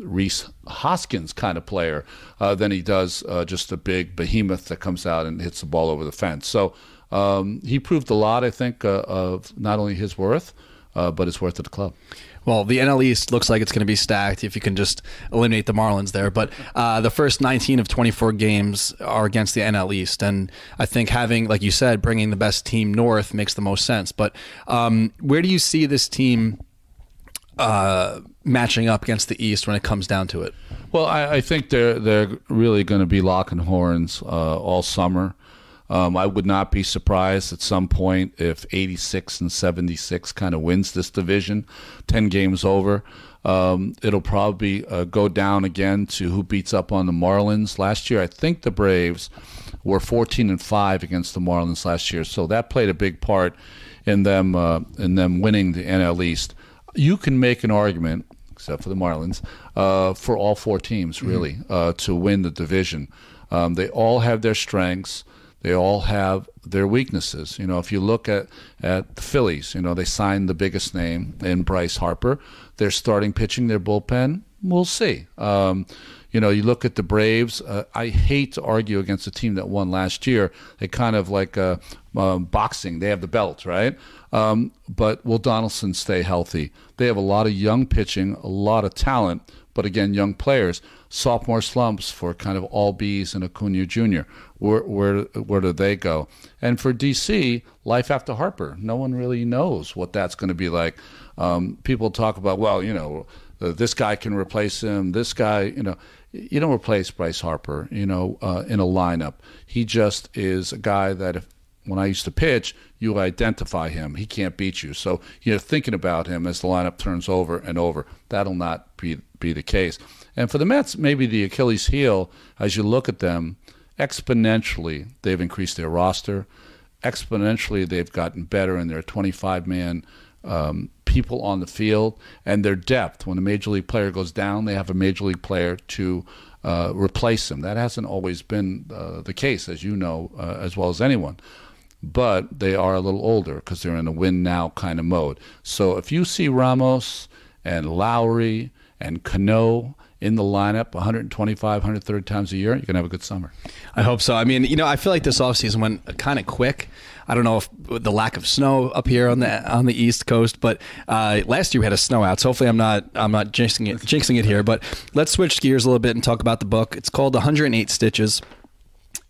Rhys Hoskins kind of player uh, than he does uh, just a big behemoth that comes out and hits the ball over the fence. So um, he proved a lot, I think, uh, of not only his worth, uh, but his worth at the club. Well, the NL East looks like it's going to be stacked if you can just eliminate the Marlins there. But uh, the first 19 of 24 games are against the NL East, and I think having, like you said, bringing the best team north makes the most sense. But um, where do you see this team? Uh, matching up against the East when it comes down to it? Well, I, I think they're they're really going to be locking horns uh, all summer. Um, I would not be surprised at some point if 86 and 76 kind of wins this division, 10 games over. Um, it'll probably uh, go down again to who beats up on the Marlins. Last year, I think the Braves were 14 and 5 against the Marlins last year, so that played a big part in them uh, in them winning the NL East. You can make an argument, except for the Marlins, uh, for all four teams really mm-hmm. to win the division. Um, they all have their strengths. They all have their weaknesses. You know, if you look at, at the Phillies, you know, they signed the biggest name in Bryce Harper. They're starting pitching their bullpen. We'll see. Um, you know, you look at the Braves. Uh, I hate to argue against a team that won last year. They kind of like uh, um, boxing. They have the belt, right? Um, but will Donaldson stay healthy? They have a lot of young pitching, a lot of talent, but again, young players. Sophomore slumps for kind of Albies and Acuna Jr. Where, where, where do they go? And for DC, life after Harper. No one really knows what that's going to be like. Um, people talk about, well, you know, uh, this guy can replace him. This guy, you know, you don't replace Bryce Harper, you know, uh, in a lineup. He just is a guy that if when I used to pitch, you identify him. He can't beat you. So you're thinking about him as the lineup turns over and over. That'll not be be the case. And for the Mets, maybe the Achilles heel, as you look at them, exponentially they've increased their roster. Exponentially they've gotten better in their 25 man um, people on the field and their depth. When a major league player goes down, they have a major league player to uh, replace him. That hasn't always been uh, the case, as you know uh, as well as anyone. But they are a little older because they're in a win now kind of mode. So if you see Ramos and Lowrie and Cano in the lineup 125, 130 times a year, you can have a good summer. I hope so. I mean, you know, I feel like this offseason went kind of quick. I don't know if the lack of snow up here on the on the East Coast, but uh, last year we had a snow out. So hopefully I'm not I'm not jinxing it jinxing it here. But let's switch gears a little bit and talk about the book. It's called 108 Stitches.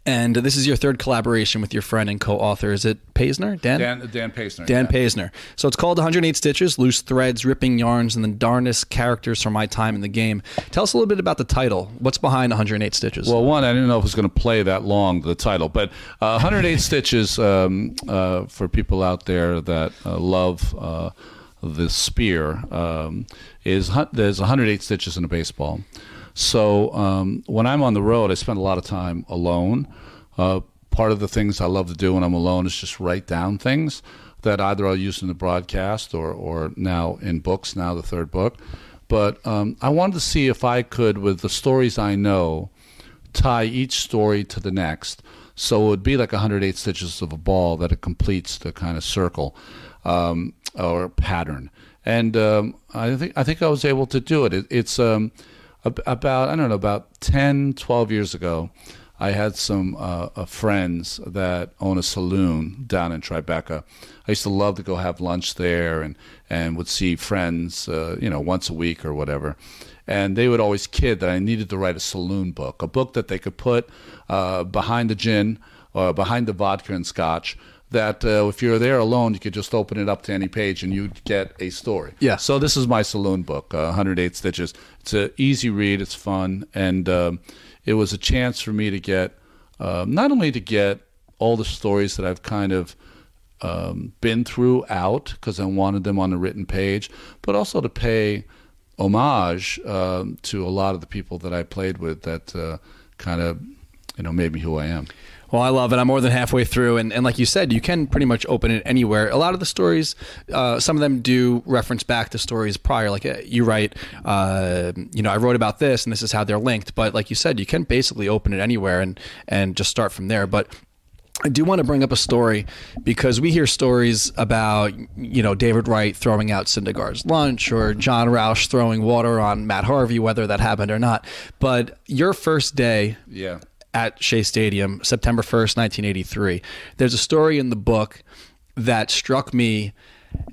And this is your third collaboration with your friend and co-author. Is it Paisner? Dan? Dan, Dan Paisner. Dan yeah. Paisner. So it's called 108 Stitches, Loose Threads, Ripping Yarns, and the Darnest Characters from My Time in the Game. Tell us a little bit about the title. What's behind 108 Stitches? Well, one, I didn't know if it was going to play that long, the title, but uh, 108 Stitches, um, uh, for people out there that uh, love uh, the spear, um, is there's 108 stitches in a baseball. So um, when I'm on the road, I spend a lot of time alone. Uh, part of the things I love to do when I'm alone is just write down things that either I'll use in the broadcast or, or now in books, now the third book. But um, I wanted to see if I could, with the stories I know, tie each story to the next. So it would be like 108 stitches of a ball that it completes the kind of circle um, or pattern. And um, I think I think I was able to do it. it it's um, about I don't know about 10, 12 years ago. I had some uh, uh, friends that own a saloon down in Tribeca. I used to love to go have lunch there and, and would see friends, uh, you know, once a week or whatever. And they would always kid that I needed to write a saloon book, a book that they could put uh, behind the gin or behind the vodka and scotch. That uh, if you're there alone, you could just open it up to any page and you'd get a story. Yeah. So this is my saloon book, uh, 108 Stitches. It's an easy read. It's fun, and um, it was a chance for me to get um, not only to get all the stories that I've kind of um, been through out because I wanted them on a written page, but also to pay homage um, to a lot of the people that I played with that uh, kind of you know made me who I am. Well, I love it. I'm more than halfway through, and, and like you said, you can pretty much open it anywhere. A lot of the stories, uh, some of them do reference back to stories prior. Like uh, you write, uh, you know, I wrote about this, and this is how they're linked. But like you said, you can basically open it anywhere and and just start from there. But I do want to bring up a story because we hear stories about, you know, David Wright throwing out Syndergaard's lunch or Jon Rauch throwing water on Matt Harvey, whether that happened or not. But your first day, yeah at Shea Stadium, September 1st, 1983. There's a story in the book that struck me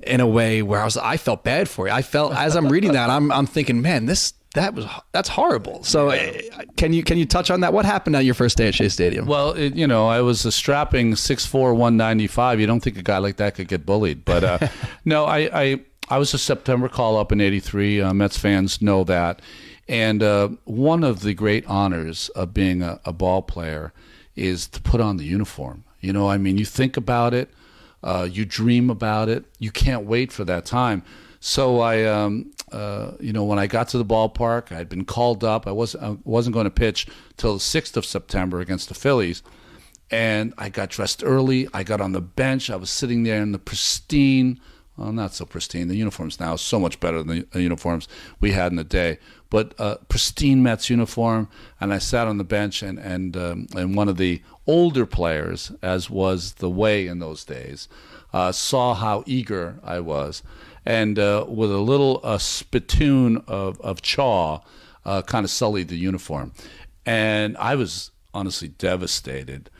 in a way where I was I felt bad for you. I felt as I'm reading that, I'm I'm thinking, man, this that was that's horrible. So uh, can you can you touch on that? What happened on your first day at Shea Stadium? Well, it, you know, I was a strapping 6'4", 195. You don't think a guy like that could get bullied, but uh, no, I, I I was a September call up in '83. Uh, Mets fans know that. And uh, one of the great honors of being a, a, ball player is to put on the uniform. You know, I mean, you think about it, uh, you dream about it, you can't wait for that time. So I, um, uh, you know, when I got to the ballpark, I'd been called up. I wasn't, I wasn't going to pitch till the sixth of September against the Phillies, and I got dressed early. I got on the bench. I was sitting there in the pristine well, not so pristine. The uniforms now so much better than the uniforms we had in the day. But pristine Mets uniform, and I sat on the bench, and and um, and one of the older players, as was the way in those days, uh, saw how eager I was, and uh, with a little uh, spittoon of of chaw, uh, kind of sullied the uniform, and I was honestly devastated.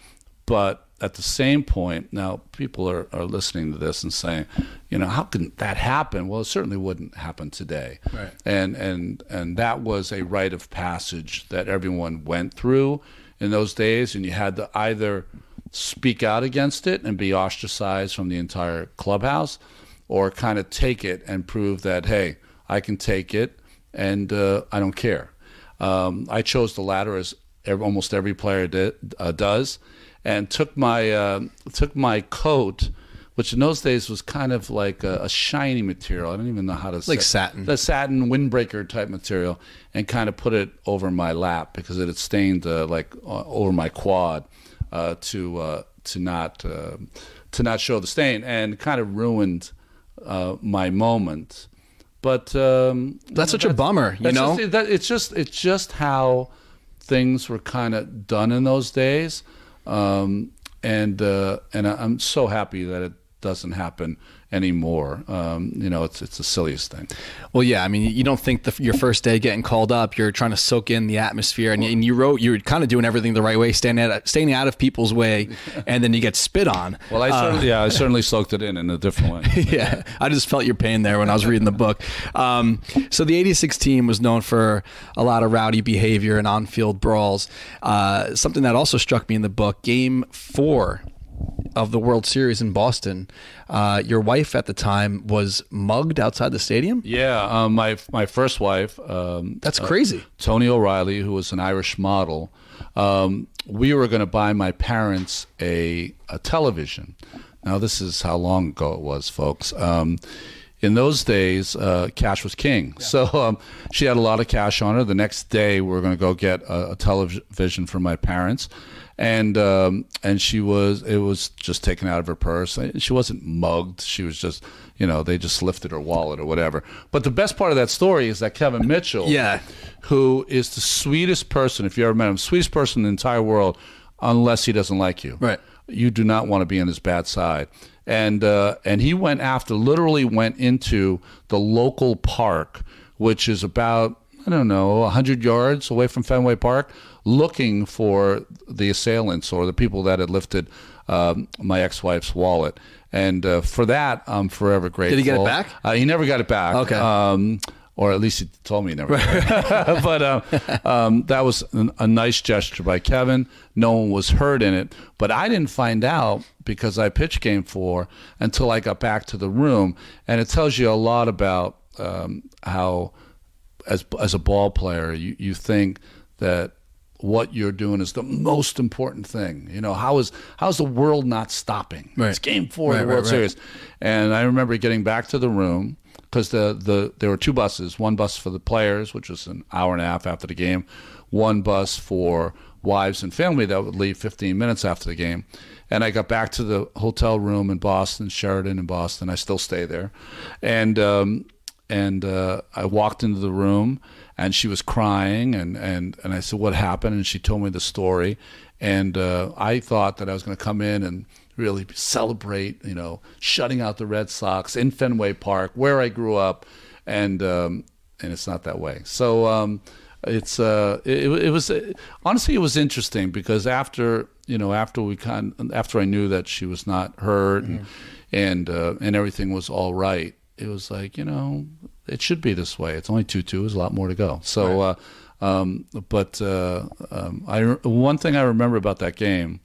But at the same point, now people are, are listening to this and saying, you know, how can that happen? Well, it certainly wouldn't happen today. Right. And and and that was a rite of passage that everyone went through in those days, and you had to either speak out against it and be ostracized from the entire clubhouse, or kind of take it and prove that hey, I can take it and uh, I don't care. Um, I chose the latter as almost every player did, uh, does and took my uh, took my coat, which in those days was kind of like a, a shiny material. I don't even know how to say Like say satin. the satin windbreaker type material, and kind of put it over my lap because it had stained uh, like uh, over my quad uh, to uh, to not uh, to not show the stain, and kind of ruined uh, my moment. But um, That's such a bummer, you know? just, that, it's just it's just how things were kind of done in those days, um, and uh, and I'm so happy that it doesn't happen anymore. Um, you know, it's it's the silliest thing. Well, yeah. I mean, you don't think the, your first day getting called up, you're trying to soak in the atmosphere, and, and you wrote you're kind of doing everything the right way, staying out, staying out of people's way, and then you get spit on. Well, I certainly, yeah, I certainly soaked it in in a different way. yeah, I just felt your pain there when I was reading the book. Um, so the '86 team was known for a lot of rowdy behavior and on-field brawls. Uh, something that also struck me in the book: Game Four of the World Series in Boston. Uh, your wife at the time was mugged outside the stadium. Yeah, um, my my first wife. Um, That's crazy. Tony O'Reilly, who was an Irish model, um, we were going to buy my parents a, a television. Now, this is how long ago it was, folks. Um, in those days, uh, cash was king. So um, she had a lot of cash on her. The next day, we were going to go get a, a television for my parents. And um, and she was it was just taken out of her purse. She wasn't mugged. She was just you know they just lifted her wallet or whatever. But the best part of that story is that Kevin Mitchell, Yeah. who is the sweetest person, if you ever met him, sweetest person in the entire world, unless he doesn't like you. Right. You do not want to be on his bad side. And uh, and he went after, literally went into the local park, which is about I don't know, 100 yards away from Fenway Park, looking for the assailants or the people that had lifted um, my ex-wife's wallet. And uh, for that, I'm forever grateful. Did he get it back? Uh, he never got it back. Okay. Um, or at least he told me he never. got it back. but um, um, that was an, a nice gesture by Kevin. No one was hurt in it, but I didn't find out because I pitched game four until I got back to the room, and it tells you a lot about um, how, as as a ball player, you you think that what you're doing is the most important thing. You know, how is how's the world not stopping? Right. It's game four Right, of the World right. Series. And I remember getting back to the room because the, the there were two buses. One bus for the players, which was an hour and a half after the game. One bus for wives and family that would leave 15 minutes after the game. And I got back to the hotel room in Boston, Sheraton in Boston. I still stay there, and um, and uh, I walked into the room, and she was crying, and, and, and I said, "What happened?" And she told me the story, and uh, I thought that I was going to come in and really celebrate, you know, shutting out the Red Sox in Fenway Park, where I grew up, and um, and it's not that way. So um, it's uh, it, it was honestly it was interesting because after you know after we kind after I knew that she was not hurt and and uh, and everything was all right, it was like you know it should be this way. It's only two two. There's a lot more to go. So. Uh, um, but uh, um, I one thing I remember about that game,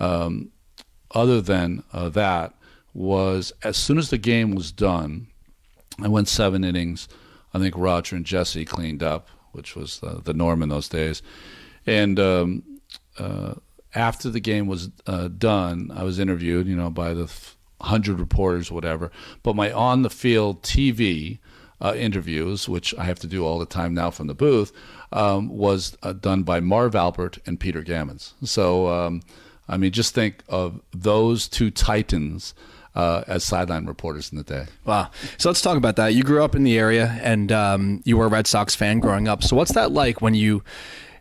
um, other than uh, that, was as soon as the game was done, I went seven innings. I think Roger and Jesse cleaned up, which was the, the norm in those days. And um, uh, after the game was uh, done, I was interviewed, you know, by the hundred reporters, whatever. But my on the field TV uh, interviews, which I have to do all the time now from the booth, um, was uh, done by Marv Albert and Peter Gammons. So, um, I mean, just think of those two titans uh, as sideline reporters in the day. Wow. So let's talk about that. You grew up in the area and um, you were a Red Sox fan growing up. So what's that like when you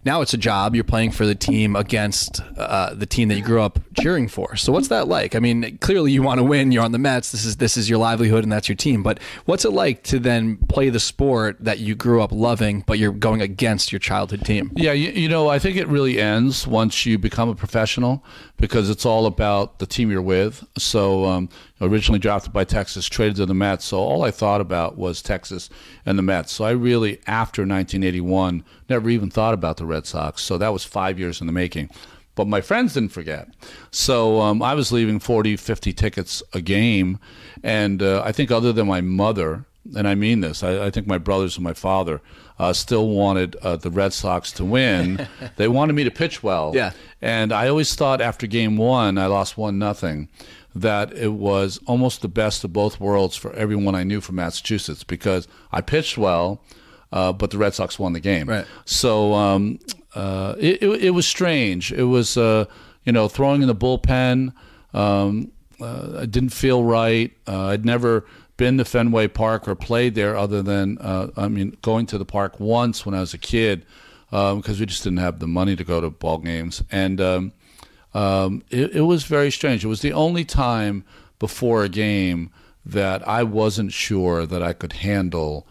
now it's a job you're playing for the team against uh, the team that you grew up cheering for. So what's that like? I mean, clearly you want to win. You're on the Mets. This is this is your livelihood and that's your team. But what's it like to then play the sport that you grew up loving, but you're going against your childhood team? Yeah, you, you know, I think it really ends once you become a professional because it's all about the team you're with. So, um, originally drafted by Texas, traded to the Mets. So, all I thought about was Texas and the Mets. So, I really, after 1981, never even thought about the Red Sox. So, that was five years in the making. But my friends didn't forget. So, um, I was leaving 40, 50 tickets a game. And uh, I think, other than my mother, and I mean this. I, I think my brothers and my father uh, still wanted uh, the Red Sox to win. they wanted me to pitch well. Yeah. And I always thought after game one, I lost one nothing, that it was almost the best of both worlds for everyone I knew from Massachusetts because I pitched well, uh, but the Red Sox won the game. Right. So um, uh, it, it, it was strange. It was uh, you know throwing in the bullpen. Um, uh, I didn't feel right. Uh, I'd never been to Fenway Park or played there other than uh, I mean going to the park once when I was a kid because um, we just didn't have the money to go to ball games and um, um, it, it, was very strange. It was the only time before a game that I wasn't sure that I could handle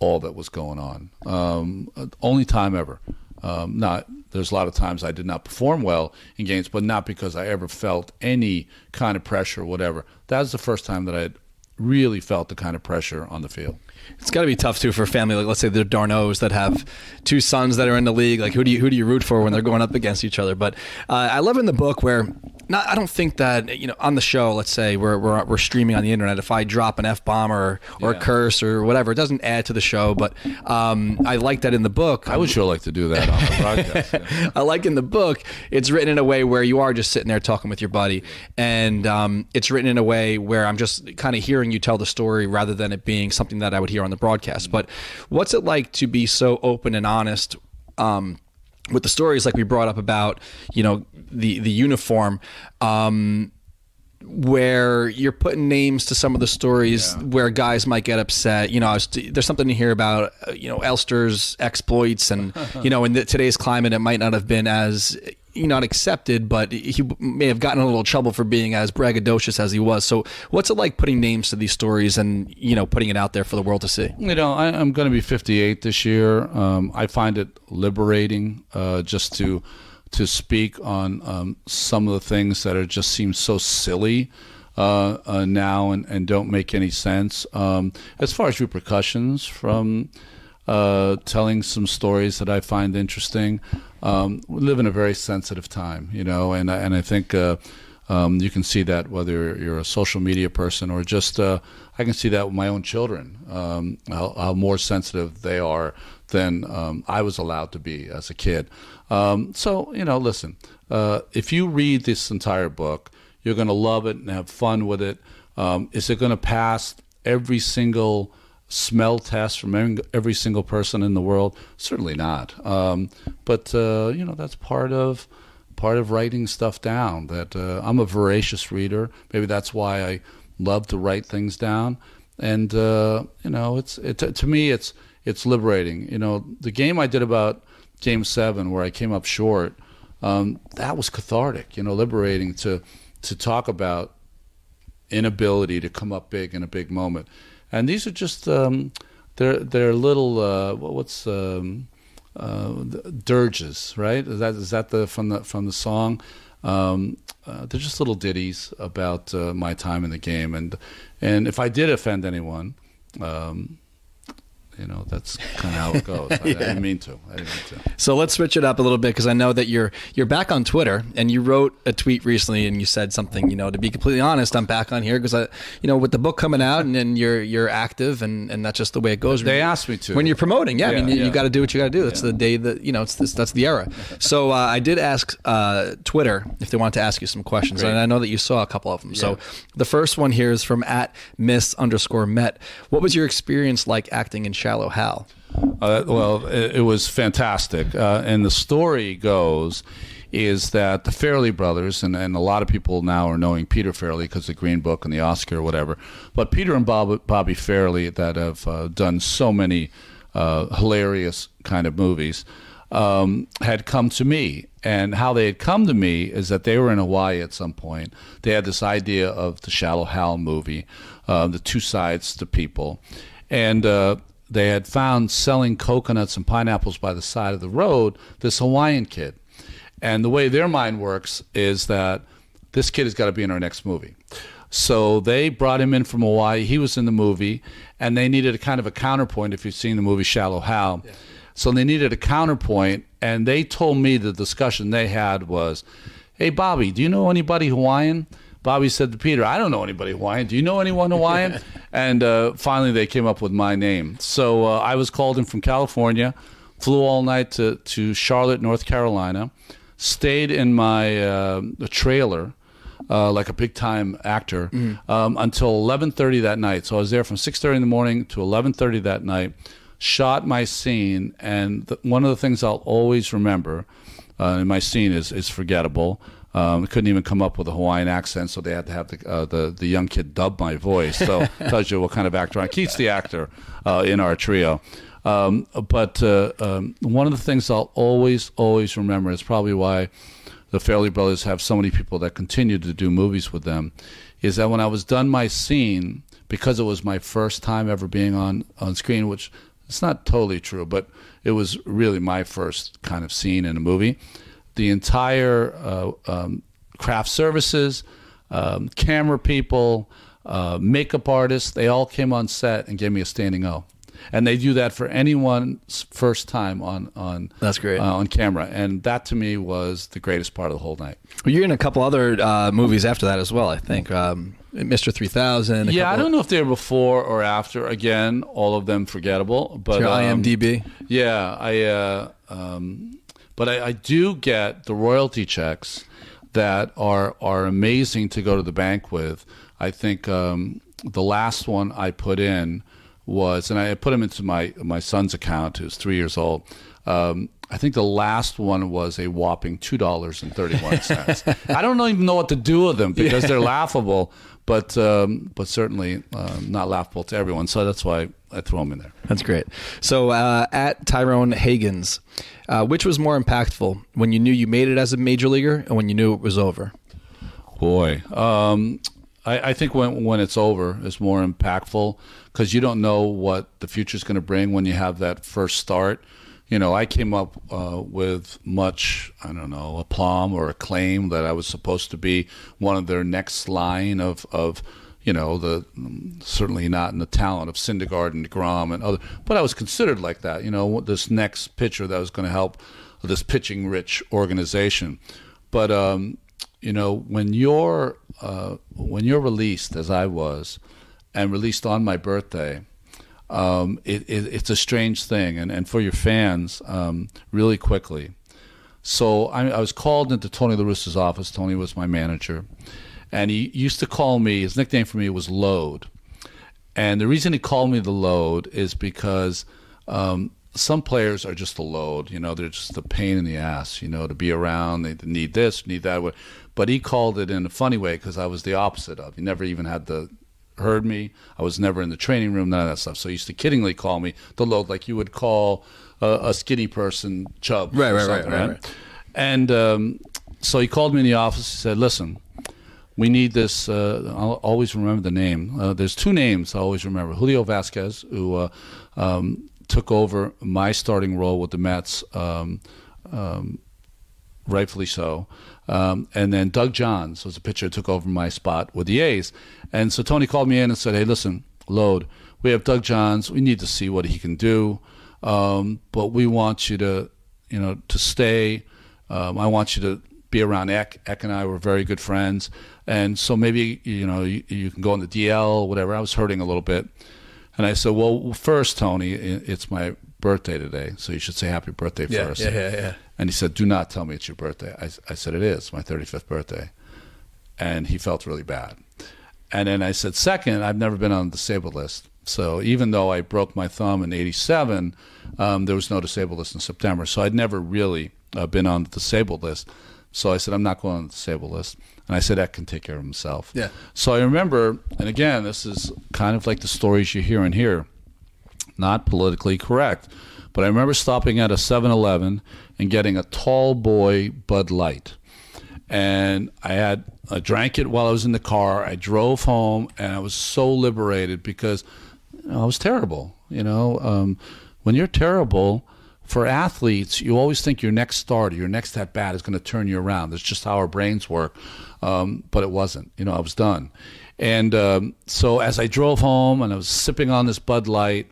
all that was going on. Um, only time ever. Um, not there's a lot of times I did not perform well in games, but not because I ever felt any kind of pressure or whatever. That was the first time that I had really felt the kind of pressure on the field. It's got to be tough too for a family like let's say the d'Arnaud's that have two sons that are in the league. Like who do you who do you root for when they're going up against each other? But uh, I love in the book where not I don't think that you know on the show. Let's say we're we're, we're streaming on the internet. If I drop an f bomb or or yeah. a curse or whatever, it doesn't add to the show. But um, I like that in the book. I would sure like to do that on the broadcast. Yeah. I like in the book. It's written in a way where you are just sitting there talking with your buddy, and um, it's written in a way where I'm just kind of hearing you tell the story rather than it being something that I would hear on the broadcast. But what's it like to be so open and honest? Um, with the stories like we brought up about you know the the uniform um, where you're putting names to some of the stories yeah. where guys might get upset. You know, was, there's something to hear about, uh, you know, Elster's exploits, and you know, in the, today's climate, it might not have been as not accepted, but he may have gotten a little trouble for being as braggadocious as he was. So, what's it like putting names to these stories and you know putting it out there for the world to see? You know, I, am going to be 58 this year. Um, I find it liberating uh, just to to speak on um, some of the things that are just seem so silly. Uh, uh, now and, and don't make any sense. Um, as far as repercussions from uh, telling some stories that I find interesting. Um, we live in a very sensitive time, you know, and and I think uh, um, you can see that whether you're a social media person or just uh, I can see that with my own children, um, how, how, more sensitive they are than um, I was allowed to be as a kid. Um, so you know, listen, uh, if you read this entire book, you're going to love it and have fun with it. Um, is it going to pass every single smell test from every single person in the world? Certainly not. Um, but uh, you know that's part of part of writing stuff down. That uh, I'm a voracious reader. Maybe that's why I love to write things down. And uh, you know, it's it to me it's it's liberating. You know, the game I did about Game Seven where I came up short. Um, that was cathartic. You know, liberating to to talk about inability to come up big in a big moment and these are just um, they're they're little uh, what's um, uh, dirges, right? Is that is that the from the from the song? Um, uh, they're just little ditties about uh, my time in the game, and and if I did offend anyone, um, you know that's kind of how it goes. I, yeah. I, didn't mean to. I didn't mean to. So let's switch it up a little bit because I know that you're you're back on Twitter and you wrote a tweet recently and you said something. You know, to be completely honest, I'm back on here because I, you know, with the book coming out and then you're you're active and and that's just the way it goes. They asked me to when you're promoting. Yeah, yeah I mean, yeah. you got to do what you got to do. That's the day that you know. It's this, that's the era. so uh, I did ask uh, Twitter if they wanted to ask you some questions, Great. and I know that you saw a couple of them. So the first one here is from at Miss underscore Met. What was your experience like acting in Shallow Hal? Uh, well, it, it, was fantastic. Uh, and the story goes is that the Farrelly brothers, and, and a lot of people now are knowing Peter Farrelly because the Green Book and the Oscar or whatever, but Peter and Bob, Bobby Farrelly that have uh, done so many uh, hilarious kind of movies. Um, had come to me. And how they had come to me is that they were in Hawaii at some point. They had this idea of the Shallow Hal movie, uh, the two sides to people. And uh, they had found selling coconuts and pineapples by the side of the road this Hawaiian kid. And the way their mind works is that this kid has got to be in our next movie. So they brought him in from Hawaii. He was in the movie, and they needed a kind of a counterpoint. If you've seen the movie Shallow Hal, yeah. so they needed a counterpoint, and they told me the discussion they had was, "Hey Bobby, do you know anybody Hawaiian?" Bobby said to Peter, I don't know anybody Hawaiian. Do you know anyone Hawaiian? and uh, finally, they came up with my name. So uh, I was called in from California, flew all night to, to Charlotte, North Carolina, stayed in my uh, trailer. Uh, like a big time actor um, until 11:30 that night. So I was there from 6:30 in the morning to 11:30 that night. Shot my scene, and th- one of the things I'll always remember uh, in my scene is is forgettable. Um, couldn't even come up with a Hawaiian accent, so they had to have the uh, the, the young kid dub my voice. So tells you what kind of actor I am. Keith's the actor uh, in our trio. Um, but uh, um, one of the things I'll always always remember is probably why the Farrelly Brothers have so many people that continue to do movies with them, is that when I was done my scene, because it was my first time ever being on on screen, which it's not totally true, but it was really my first kind of scene in a movie. The entire uh, um, craft services, um, camera people, uh, makeup artists, they all came on set and gave me a standing O. And they do that for anyone's first time on on That's great. uh, on camera, and that to me was the greatest part of the whole night. Well, you're in a couple other uh, movies after that as well, I think. Um, Mr. 3000. Yeah, I don't know if they were before or after. Again, all of them forgettable. But Your um, IMDb. Yeah, I. Uh, um, but I, I do get the royalty checks that are are amazing to go to the bank with. I think um, the last one I put in was, and I put them into my my son's account, who's three years old. Um, I think the last one was a whopping two dollars and thirty one cents. I don't even know what to do with them because they're laughable, but um, but certainly um, not laughable to everyone. So that's why I throw them in there. That's great. So uh, at Tyrone Hagens, uh, which was more impactful when you knew you made it as a major leaguer and when you knew it was over? Boy, um, I, I think when when it's over, it's more impactful because you don't know what the future is going to bring when you have that first start. You know, I came up uh, with much, I don't know, aplomb or acclaim that I was supposed to be one of their next line of, of you know, the certainly not in the talent of Syndergaard and deGrom and other, but I was considered like that. You know, this next pitcher that was going to help this pitching rich organization. But um, you know, when you're uh, when you're released, as I was, and released on my birthday, um, it, it, it's a strange thing, and, and for your fans, um, really quickly. So I, I was called into Tony La Russa's office. Tony was my manager, and he used to call me. His nickname for me was Load, and the reason he called me the Load is because um, some players are just a load. You know, they're just a pain in the ass. You know, to be around, they need this, need that. But he called it in a funny way because I was the opposite of. He never even had the heard me. I was never in the training room, none of that stuff. So he used to kiddingly call me the load, like you would call a, a skinny person chub. Right, right, right, right, right. And um, so he called me in the office. He said, "Listen, we need this. Uh, I'll always remember the name. Uh, there's two names I always remember: Julio Vasquez, who uh, um, took over my starting role with the Mets, um, um, rightfully so, um, and then Doug Johns was a pitcher who took over my spot with the A's. And so Tony called me in and said, "Hey, listen, load. We have Doug Johns. We need to see what he can do, um, but we want you to, you know, to stay. Um, I want you to." Be around Eck. Eck and I were very good friends, and so maybe you know you, you can go on the DL, whatever. I was hurting a little bit, and I said, "Well, first, Tony, it's my birthday today, so you should say happy birthday first. yeah, yeah, yeah. And he said, "Do not tell me it's your birthday." I, I said, "It is my 35th birthday," and he felt really bad. And then I said, second, I've never been on the disabled list. So even though I broke my thumb in '87, um, there was no disabled list in September. So I'd never really uh, been on the disabled list. So I said, I'm not going on the disabled list. And I said, that can take care of himself. Yeah. So I remember, and again, this is kind of like the stories you hear and hear, not politically correct. But I remember stopping at a 7 Eleven and getting a tall boy Bud Light. And I had I drank it while I was in the car. I drove home and I was so liberated because you know, I was terrible. You know, um, when you're terrible, for athletes, you always think your next start, or your next at bat is going to turn you around. That's just how our brains work. Um, but it wasn't. You know, I was done. And um, so as I drove home and I was sipping on this Bud Light,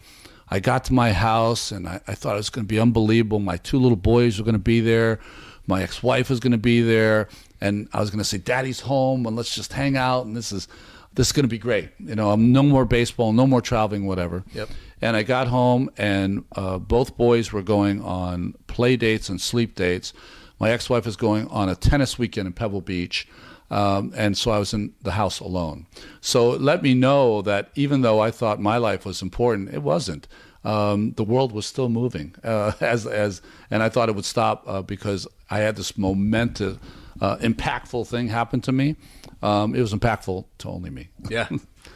I got to my house and I, I thought it was going to be unbelievable. My two little boys were going to be there. my ex-wife was going to be there, and I was going to say, "Daddy's home, and let's just hang out." And this is this is going to be great. You know, I'm no more baseball, no more traveling, whatever. Yep. And I got home, and uh, both boys were going on play dates and sleep dates. My ex-wife was going on a tennis weekend in Pebble Beach. Um, and so I was in the house alone. So it let me know that even though I thought my life was important, it wasn't. Um, the world was still moving, uh, as as, and I thought it would stop uh, because I had this momentous, uh, impactful thing happen to me. Um, it was impactful to only me. Yeah.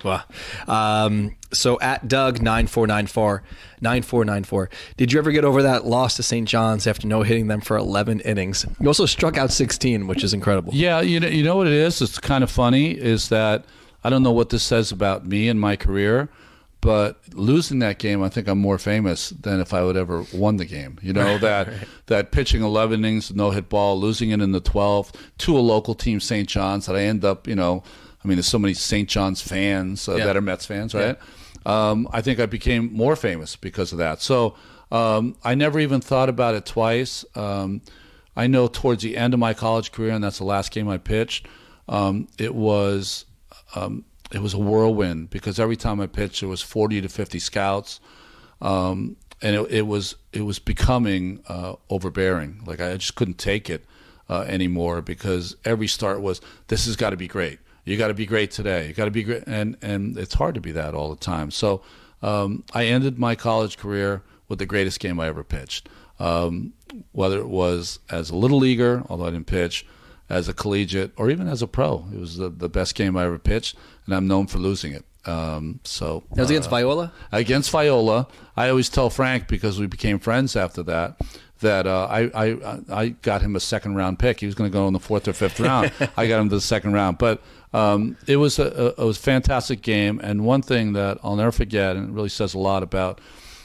Wow. Um, so at Doug nine four nine four nine four nine four. Did you ever get over that loss to St. John's after no hitting them for eleven innings? You also struck out sixteen, which is incredible. Yeah, you know, you know what it is. It's kind of funny. Is that I don't know what this says about me and my career, but losing that game, I think I'm more famous than if I would ever won the game. You know that right. that pitching 11 innings, no hit ball, losing it in the 12th to a local team, St. John's, that I end up, you know, I mean, there's so many St. John's fans uh, yeah. that are Mets fans, right? Yeah. Um, I think I became more famous because of that. So um, I never even thought about it twice. Um, I know towards the end of my college career, and that's the last game I pitched. Um, it was um, it was a whirlwind because every time I pitched, there was 40 to 50 scouts, um, and it, it, was it was becoming uh, overbearing. Like I just couldn't take it uh, anymore because every start was this has got to be great. You got to be great today. You got to be great, and and it's hard to be that all the time. So um, I ended my college career with the greatest game I ever pitched. Um, whether it was as a little leaguer, although I didn't pitch, as a collegiate or even as a pro. It was the, the best game I ever pitched, and I'm known for losing it. Um, so that was against uh, Viola. Against Viola, I always tell Frank because we became friends after that that uh, I, I I got him a second round pick. He was going to go in the fourth or fifth round. I got him to the second round, but um, it was a, a, it was a fantastic game. And one thing that I'll never forget, and it really says a lot about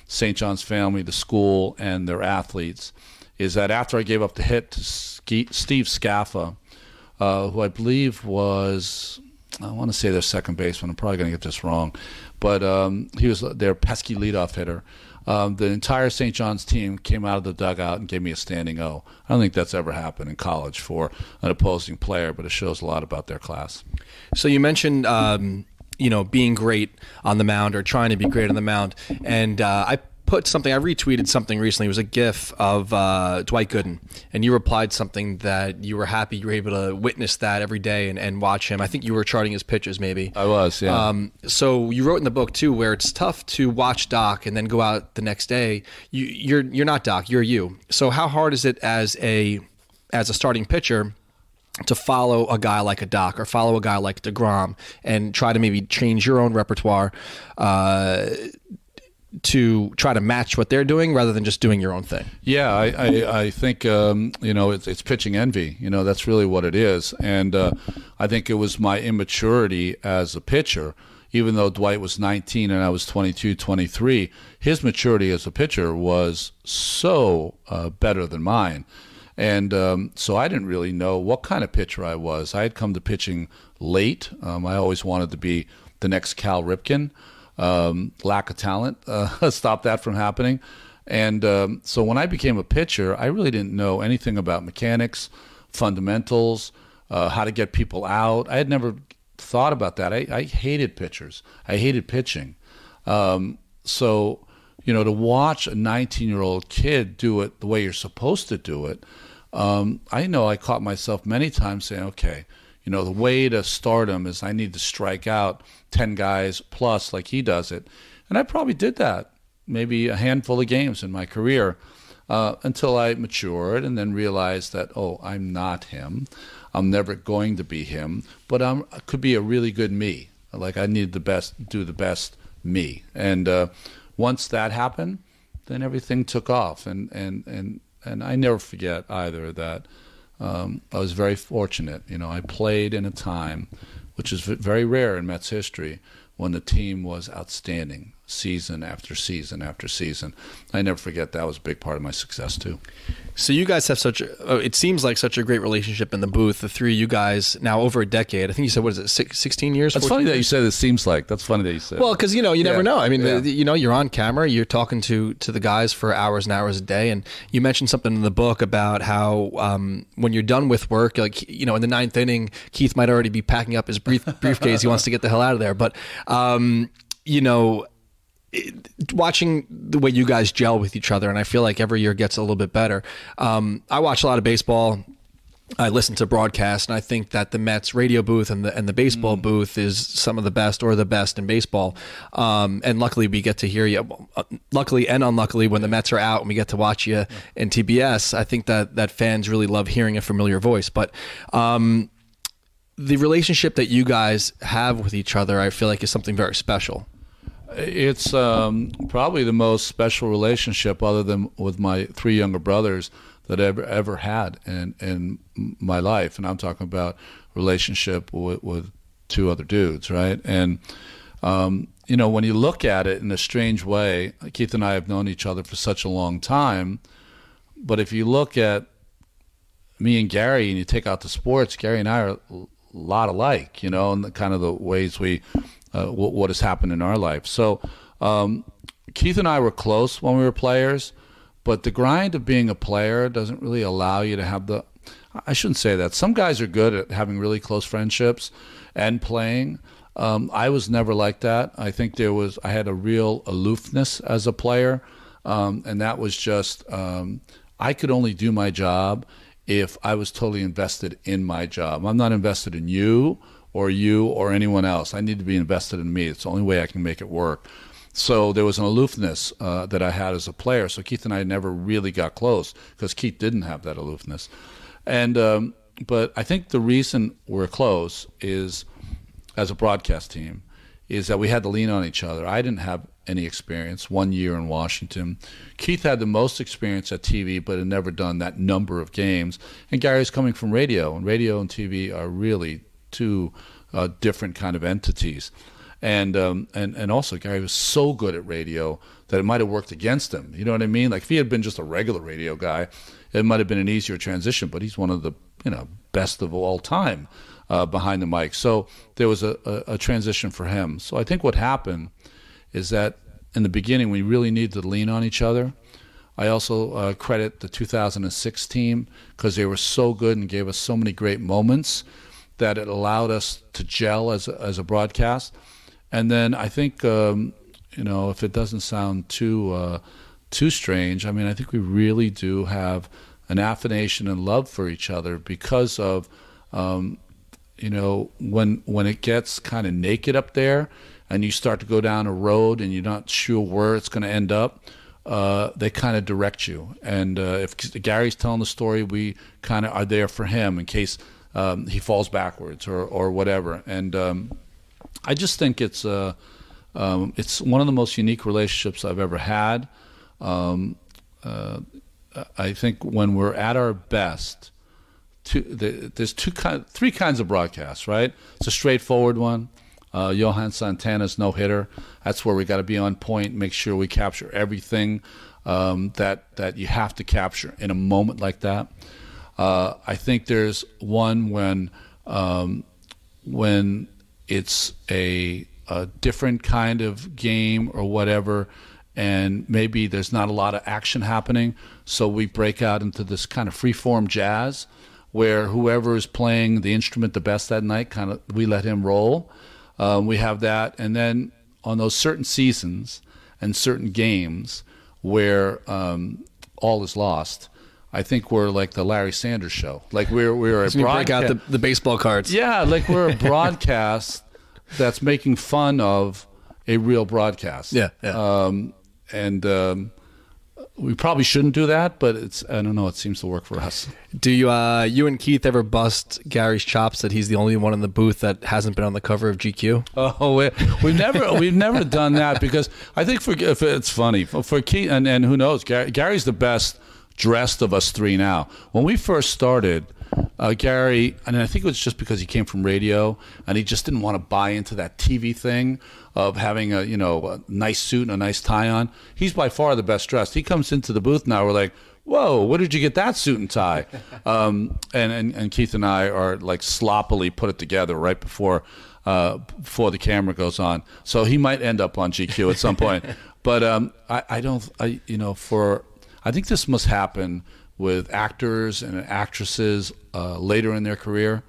St. John's family, the school, and their athletes, is that after I gave up the hit to Steve Scaffa, uh, who I believe was, I want to say their second baseman. I'm probably going to get this wrong, but um, he was their pesky leadoff hitter. Um, the entire St. John's team came out of the dugout and gave me a standing O. I don't think that's ever happened in college for an opposing player, but it shows a lot about their class. So you mentioned. Um, you know, being great on the mound or trying to be great on the mound. And uh, I put something. I retweeted something recently. It was a GIF of uh, Dwight Gooden, and you replied something that you were happy you were able to witness that every day and, and watch him. I think you were charting his pitches, maybe. I was, yeah. Um, so you wrote in the book too, where it's tough to watch Doc and then go out the next day. You, you're you're not Doc, you're you. So how hard is it as a as a starting pitcher? to follow a guy like a Doc or follow a guy like deGrom and try to maybe change your own repertoire uh, to try to match what they're doing rather than just doing your own thing. Yeah, I, I, I think um, you know it's, it's, pitching envy. You know that's really what it is, and uh, I think it was my immaturity as a pitcher. Even though Dwight was 19 and I was 22, 23, his maturity as a pitcher was so uh, better than mine. And um, so I didn't really know what kind of pitcher I was. I had come to pitching late. Um, I always wanted to be the next Cal Ripken um, lack of talent uh, stopped that from happening. And um, so when I became a pitcher, I really didn't know anything about mechanics, fundamentals, uh, how to get people out. I had never thought about that. I, I hated pitchers. I hated pitching. Um, so, you know, to watch a 19 year old kid do it the way you're supposed to do it, um, I know I caught myself many times saying, okay, you know, the way to stardom is I need to strike out 10 guys plus like he does it. And I probably did that maybe a handful of games in my career uh, until I matured and then realized that, oh, I'm not him. I'm never going to be him, but I'm, I could be a really good me. Like I need the best, do the best me. And uh, once that happened, then everything took off. And, and, and, and I never forget either that um, I was very fortunate. You know, I played in a time, which is very rare in Mets history, when the team was outstanding. Season after season after season. I never forget that was a big part of my success too. So you guys have such a, uh, it seems like such a great relationship in the booth. The three of you guys now over a decade. I think you said what is it, six, 16 years? That's 14 funny that you said it seems like. That's funny that you said. Well, because you know you never Yeah. know. I mean, Yeah. the- you know, you're on camera, you're talking to to the guys for hours and hours a day, and you mentioned something in the book about how um, when you're done with work, like you know, in the ninth inning, Keith might already be packing up his brief, briefcase. he wants to get the hell out of there, but um, you know. It- Watching the way you guys gel with each other, and I feel like every year gets a little bit better. Um, I watch a lot of baseball. I listen to broadcasts, and I think that the Mets radio booth and the and the baseball booth is some of the best or the best in baseball. Um, and luckily, we get to hear you. uh, Luckily and unluckily, when the Mets are out and we get to watch you in TBS, I think that that fans really love hearing a familiar voice. But um, the relationship that you guys have with each other, I feel like, is something very special. It's um, probably the most special relationship, other than with my three younger brothers, that I ever ever had in in my life. And I'm talking about relationship with, with two other dudes, right? And um, you know, when you look at it in a strange way, Keith and I have known each other for such a long time. But if you look at me and Gary, and you take out the sports, Gary and I are a lot alike, you know, and the kind of the ways we, uh, what, what has happened in our life. So, um, Keith and I were close when we were players, but the grind of being a player doesn't really allow you to have the. I shouldn't say that. Some guys are good at having really close friendships and playing. Um, I was never like that. I think there was. I had a real aloofness as a player, um, and that was just. Um, I could only do my job if I was totally invested in my job. I'm not invested in you or you or anyone else. I need to be invested in me. It's the only way I can make it work. So there was an aloofness uh, that I had as a player. So Keith and I never really got close because Keith didn't have that aloofness. And um, but I think the reason we're close is as a broadcast team is that we had to lean on each other. I didn't have any experience one year in Washington. Keith had the most experience at TV, but had never done that number of games. And Gary's coming from radio, and radio and TV are really two uh, different kind of entities. And um, and and also Gary was so good at radio that it might have worked against him. You know what I mean? Like if he had been just a regular radio guy, it might have been an easier transition. But he's one of the you know best of all time uh, behind the mic. So there was a, a, a transition for him. So I think what happened is that in the beginning we really needed to lean on each other. I also uh, credit the 2006 team because they were so good and gave us so many great moments that it allowed us to gel as a, as a broadcast. And then I think um, you know if it doesn't sound too uh, too strange, I mean I think we really do have an affirmation and love for each other because of um, you know when when it gets kind of naked up there and you start to go down a road and you're not sure where it's going to end up uh, they kind of direct you and uh, if gary's telling the story we kind of are there for him in case um, he falls backwards or, or whatever and um, i just think it's uh, um, it's one of the most unique relationships i've ever had um, uh, i think when we're at our best two, the, there's two kind, three kinds of broadcasts, right? It's a straightforward one. Uh, Johan Santana's no hitter. That's where we got to be on point, make sure we capture everything um, that that you have to capture in a moment like that. Uh, I think there's one when um, when it's a, a different kind of game or whatever, and maybe there's not a lot of action happening, so we break out into this kind of free form jazz where whoever is playing the instrument the best that night, kind of we let him roll. Um, we have that, and then on those certain seasons and certain games where um, all is lost, I think we're like the Larry Sanders show. Like we're we're a So you break out the, the baseball cards. yeah, like we're a broadcast that's making fun of a real broadcast. Yeah, yeah. Um, and um, we probably shouldn't do that, but it's I don't know. It seems to work for us. Do you, uh, you and Keith ever bust Gary's chops that he's the only one in the booth that hasn't been on the cover of GQ? Oh, we, we've never we've never done that because I think for if it's funny for, for Keith and, and who knows Gary, Gary's the best dressed of us three now. When we first started, uh, Gary, and I think it was just because he came from radio and he just didn't want to buy into that TV thing of having a you know a nice suit and a nice tie on. He's by far the best dressed. He comes into the booth now. We're like, whoa, where did you get that suit and tie? Um, and, and and Keith and I are like sloppily put it together right before uh, before the camera goes on. So he might end up on GQ at some point. But um, I, I don't, I you know, for I think this must happen with actors and actresses uh, later in their career.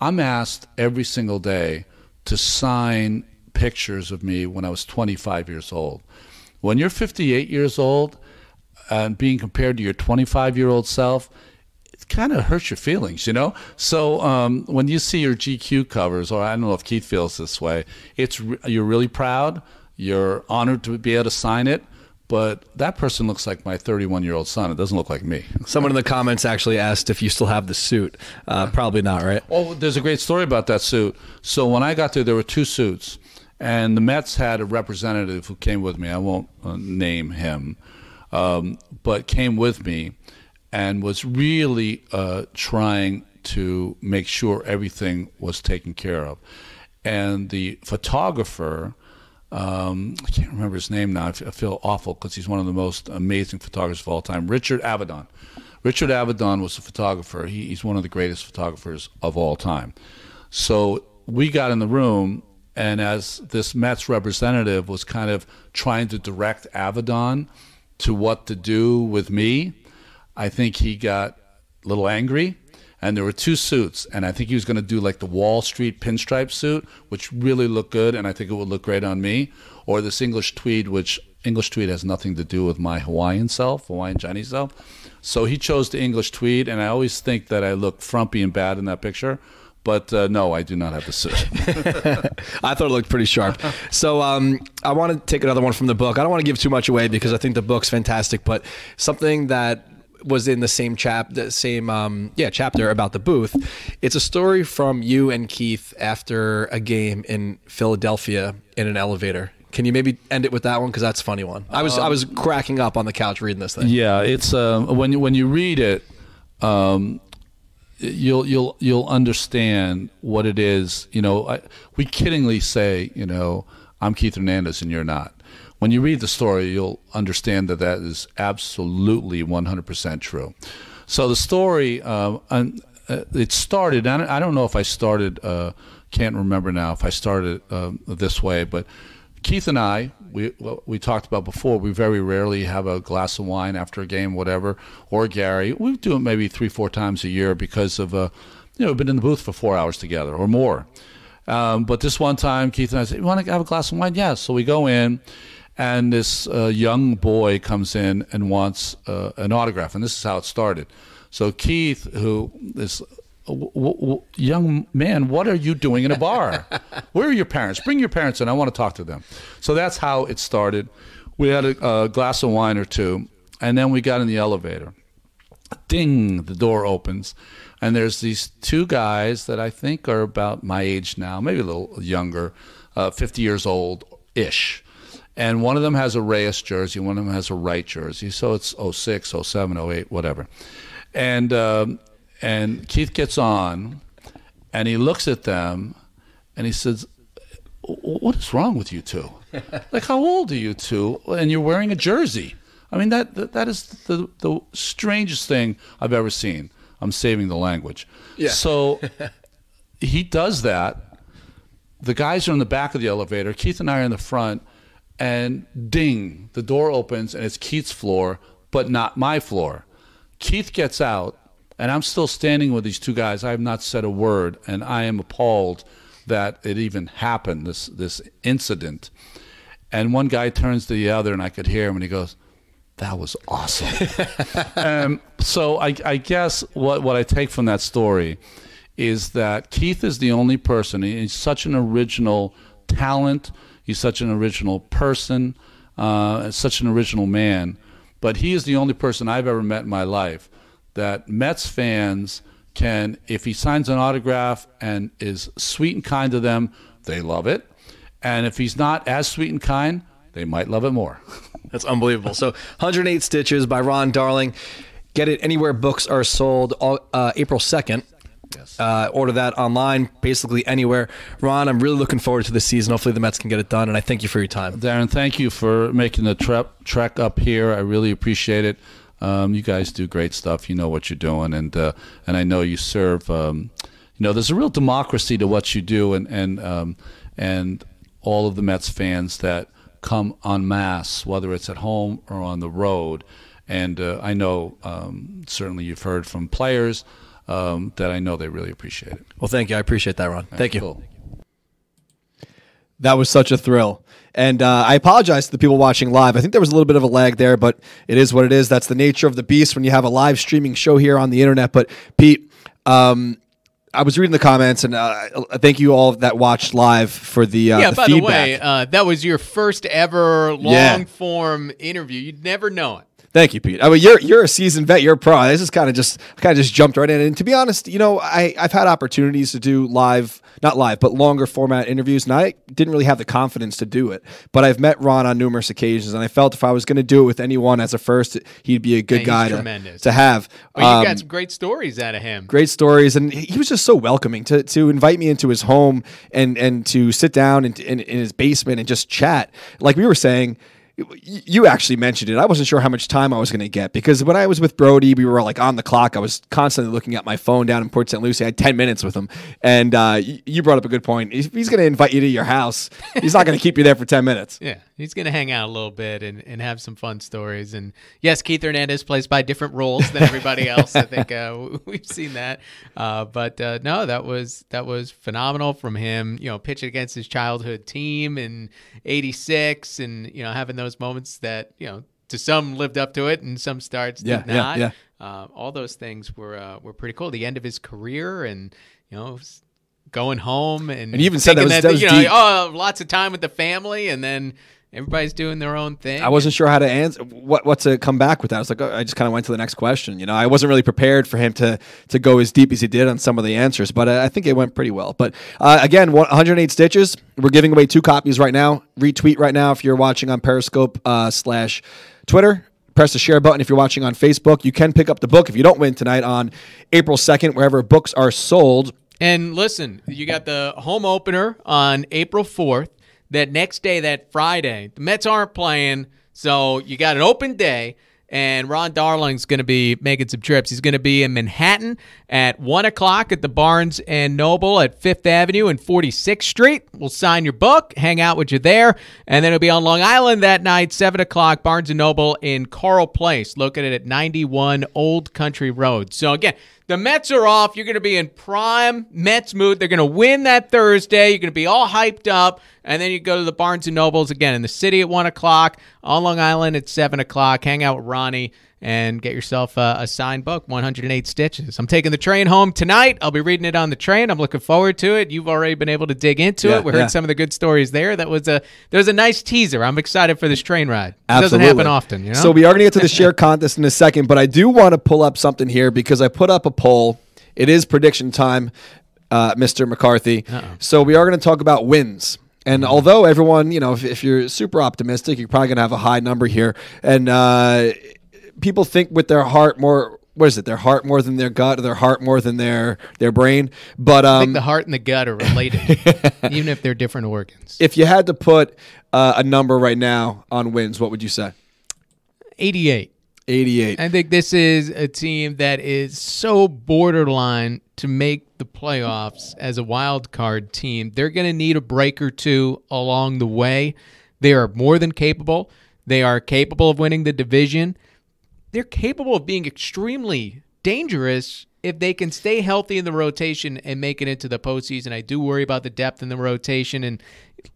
I'm asked every single day to sign pictures of me when I was 25 years old. When you're 58 years old and being compared to your 25 year old self, it kind of hurts your feelings, you know. So um, when you see your GQ covers, or I don't know if Keith feels this way, it's you're really proud. You're honored to be able to sign it but that person looks like my 31 year old son. It doesn't look like me. Someone in the comments actually asked if you still have the suit. Uh, probably not, right? Oh, there's a great story about that suit. So when I got there, there were two suits, and the Mets had a representative who came with me. I won't uh, name him, um, but came with me and was really uh, trying to make sure everything was taken care of. And the photographer, um, I can't remember his name now. I feel awful because he's one of the most amazing photographers of all time. Richard Avedon. Richard Avedon was a photographer. He, he's one of the greatest photographers of all time. So we got in the room, and as this Mets representative was kind of trying to direct Avedon to what to do with me, I think he got a little angry and there were two suits, and I think he was going to do like the Wall Street pinstripe suit, which really looked good, and I think it would look great on me, or this English tweed, which English tweed has nothing to do with my Hawaiian self, Hawaiian Chinese self. So he chose the English tweed, and I always think that I look frumpy and bad in that picture. But uh, no, I do not have the suit. I thought it looked pretty sharp. So um, I want to take another one from the book. I don't want to give too much away because I think the book's fantastic, but something that was in the same chap, the same um, yeah chapter about the booth. It's a story from you and Keith after a game in Philadelphia in an elevator. Can you maybe end it with that one because that's a funny one. I was um, I was cracking up on the couch reading this thing. Yeah, it's uh, when when you read it, um, you'll you'll you'll understand what it is. You know, I, we kiddingly say, you know, I'm Keith Hernandez and you're not when you read the story, you'll understand that that is absolutely 100% true. So the story, uh, uh, it started, I don't know if I started, uh, can't remember now if I started uh, this way, but Keith and I, we we talked about before. We very rarely have a glass of wine after a game, whatever. Or Gary, we do it maybe three, four times a year because of, uh, you know, we've been in the booth for four hours together or more. Um, but this one time, Keith and I said, "You want to have a glass of wine?" Yeah. So we go in, and this uh, young boy comes in and wants uh, an autograph, and this is how it started. So Keith, who is w- w- young man, what are you doing in a bar? Where are your parents? Bring your parents in. I want to talk to them. So that's how it started. We had a, a glass of wine or two, and then we got in the elevator. Ding! The door opens, and there's these two guys that I think are about my age now, maybe a little younger, uh, 50 years old ish and one of them has a Reyes jersey, one of them has a Wright jersey. So it's 06, 07, 08, whatever. And um, and Keith gets on, and he looks at them, and he says, "What is wrong with you two? like, how old are you two? And you're wearing a jersey." I mean, that that, that is the the strangest thing I've ever seen. I'm saving the language. Yeah. So he does that. The guys are in the back of the elevator. Keith and I are in the front and ding, the door opens and it's Keith's floor, but not my floor. Keith gets out, and I'm still standing with these two guys. I have not said a word, and I am appalled that it even happened, this, this incident. And one guy turns to the other, and I could hear him, and he goes, that was awesome. um, so I, I, guess what, what I take from that story is that Keith is the only person, he's such an original talent, He's such an original person, uh, such an original man. But he is the only person I've ever met in my life that Mets fans can, if he signs an autograph and is sweet and kind to them, they love it. And if he's not as sweet and kind, they might love it more. That's unbelievable. So, 108 Stitches by Ron Darling Get it anywhere books are sold uh, April 2nd. Yes. Uh, order that online, basically anywhere. Ron, I'm really looking forward to this season. Hopefully, the Mets can get it done, and I thank you for your time. Darren, thank you for making the trek trek up here. I really appreciate it. Um, you guys do great stuff. You know what you're doing, and uh, and I know you serve. Um, you know, there's a real democracy to what you do, and and um, and all of the Mets fans that come en masse, whether it's at home or on the road. And uh, I know um, certainly you've heard from players um, that I know they really appreciate it. Well, thank you. I appreciate that, Ron. Thank you. Cool. That was such a thrill. And uh, I apologize to the people watching live. I think there was a little bit of a lag there, but it is what it is. That's the nature of the beast when you have a live streaming show here on the internet. But Pete, um, I was reading the comments, and uh, thank you all that watched live for the uh, yeah. The by feedback. the way, uh, that was your first ever long yeah. form interview. You'd never know it. Thank you, Pete. I mean, you're you're a seasoned vet. You're a pro. This is kind of just kind of just jumped right in. And to be honest, you know, I I've had opportunities to do live, not live, but longer format interviews, and I didn't really have the confidence to do it. But I've met Ron on numerous occasions, and I felt if I was going to do it with anyone as a first, he'd be a good guy to, to have. Well, you um, got some great stories out of him. Great stories, and he was just so welcoming to to invite me into his home and and to sit down in, in, in his basement and just chat. Like we were saying you actually mentioned it. I wasn't sure how much time I was going to get because when I was with Brodie, we were like on the clock. I was constantly looking at my phone down in Port St. Lucie. I had 10 minutes with him. And uh, you brought up a good point. If he's going to invite you to your house, he's not going to keep you there for 10 minutes. Yeah, he's going to hang out a little bit and, and have some fun stories. And yes, Keith Hernandez plays by different rules than everybody else. I think uh, we've seen that. Uh, but uh, no, that was that was phenomenal from him. You know, pitching against his childhood team in '86, and you know having those moments that you know to some lived up to it and some starts yeah, did not. Yeah, yeah. Uh, all those things were uh, were pretty cool. The end of his career and you know going home and, and even said that was, that, that was you know, oh lots of time with the family and then everybody's doing their own thing. I wasn't sure how to answer what what to come back with that. I was like, oh, I just kind of went to the next question. You know, I wasn't really prepared for him to to go as deep as he did on some of the answers, but I think it went pretty well. But uh, again, 108 stitches. We're giving away two copies right now. Retweet right now if you're watching on Periscope uh, slash Twitter. Press the share button if you're watching on Facebook. You can pick up the book if you don't win tonight on April 2nd, wherever books are sold. And listen, you got the home opener on April 4th that next day, that Friday, the Mets aren't playing, so you got an open day. And Ron Darling's going to be making some trips. He's going to be in Manhattan at 1 o'clock at the Barnes and Noble at 5th Avenue and 46th Street. We'll sign your book, hang out with you there. And then it'll be on Long Island that night, 7 o'clock, Barnes and Noble in Carle Place, located at 91 Old Country Road. So, again, the Mets are off. You're going to be in prime Mets mood. They're going to win that Thursday. You're going to be all hyped up. And then you go to the Barnes and Nobles again in the city at 1 o'clock, on Long Island at 7 o'clock. Hang out with Ronnie and get yourself a, a, signed book, 108 Stitches. I'm taking the train home tonight. I'll be reading it on the train. I'm looking forward to it. You've already been able to dig into yeah, it. We heard yeah. some of the good stories there. That was a there was a nice teaser. I'm excited for this train ride. It Absolutely. doesn't happen often, you know? So we are going to get to the share contest in a second, but I do want to pull up something here because I put up a poll. It is prediction time, uh, Mr. McCarthy. Uh-oh. So we are going to talk about wins. And although everyone, you know, if, if, you're super optimistic, you're probably going to have a high number here. And uh, people think with their heart more what is it? Their heart more than their gut, or their heart more than their their brain. But um, I think the heart and the gut are related, even if they're different organs. If you had to put uh, a number right now on wins, what would you say? Eighty-eight. 88. I think this is a team that is so borderline to make the playoffs as a wild card team. They're going to need a break or two along the way. They are more than capable. They are capable of winning the division they're capable of being extremely dangerous if they can stay healthy in the rotation and make it into the postseason. I do worry about the depth in the rotation, and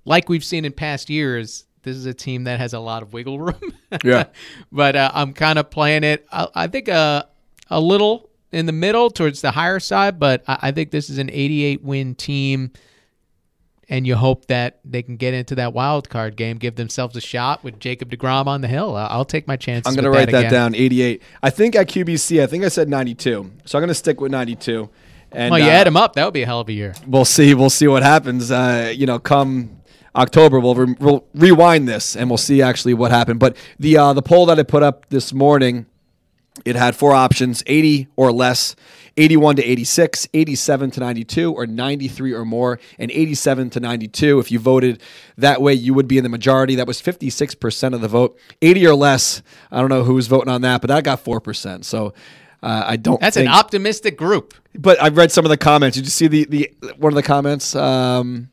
like we've seen in past years, this is a team that has a lot of wiggle room. yeah, but uh, I'm kind of playing it. I, I think a uh, a little in the middle towards the higher side, but I, I think this is an 88 win team and you hope that they can get into that wild card game, give themselves a shot with Jacob deGrom on the hill. I'll take my chances. I'm going to write that, that down. 88. I think at QBC, I think I said 92, so I'm going to stick with 92. And well, you uh, add them up, that would be a hell of a year. We'll see. We'll see what happens. Uh, you know, come October, we'll, re- we'll rewind this and we'll see actually what happened. But the uh, the poll that I put up this morning It had four options 80 or less, 81 to 86, 87 to 92, or 93 or more, and 87 to 92. If you voted that way, you would be in the majority. That was 56% of the vote. 80 or less, I don't know who was voting on that, but that got 4%. So uh, I don't That's think, an optimistic group. But I've read some of the comments. Did you see the, the one of the comments? Um,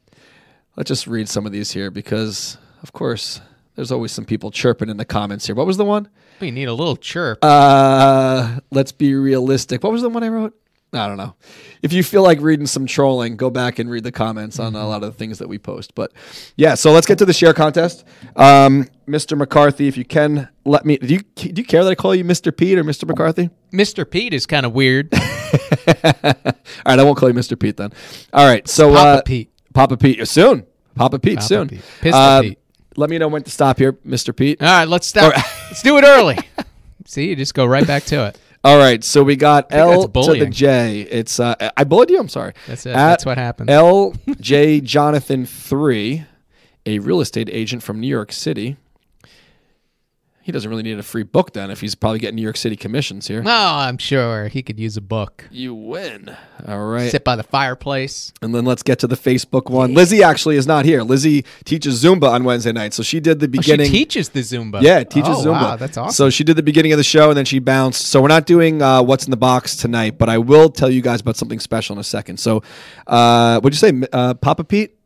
let's just read some of these here because, of course, there's always some people chirping in the comments here. What was the one? We need a little chirp. Uh, let's be realistic. What was the one I wrote? I don't know. If you feel like reading some trolling, go back and read the comments on a lot of the things that we post. But yeah, so let's get to the share contest. Um, Mr. McCarthy, if you can let me, do you do you care that I call you Mr. Pete or Mr. McCarthy? Mr. Pete is kind of weird. All right, I won't call you Mr. Pete then. All right, so Papa uh, Pete. Papa Pete, soon. Papa Pete, Papa soon. Pete. Pistol Uh, Pete. Let me know when to stop here, Mr. Pete. All right, let's stop. let's do it early. See, you just go right back to it. All right, so we got L to the. J. It's uh, I bullied you. I'm sorry. That's it. At That's what happened. L J Jonathan three, a real estate agent from New York City. He doesn't really need a free book then, if he's probably getting New York City commissions here. Oh, I'm sure he could use a book. You win. All right. Sit by the fireplace. And then let's get to the Facebook one. Lizzie actually is not here. Lizzie teaches Zumba on Wednesday night. So she did the Oh, she beginning. teaches the Zumba. Yeah, teaches oh, Zumba. Wow, that's awesome. So she did the beginning of the show and then she bounced. So we're not doing uh, what's in the box tonight, but I will tell you guys about something special in a second. So, uh, what'd you say, uh, Papa Pete?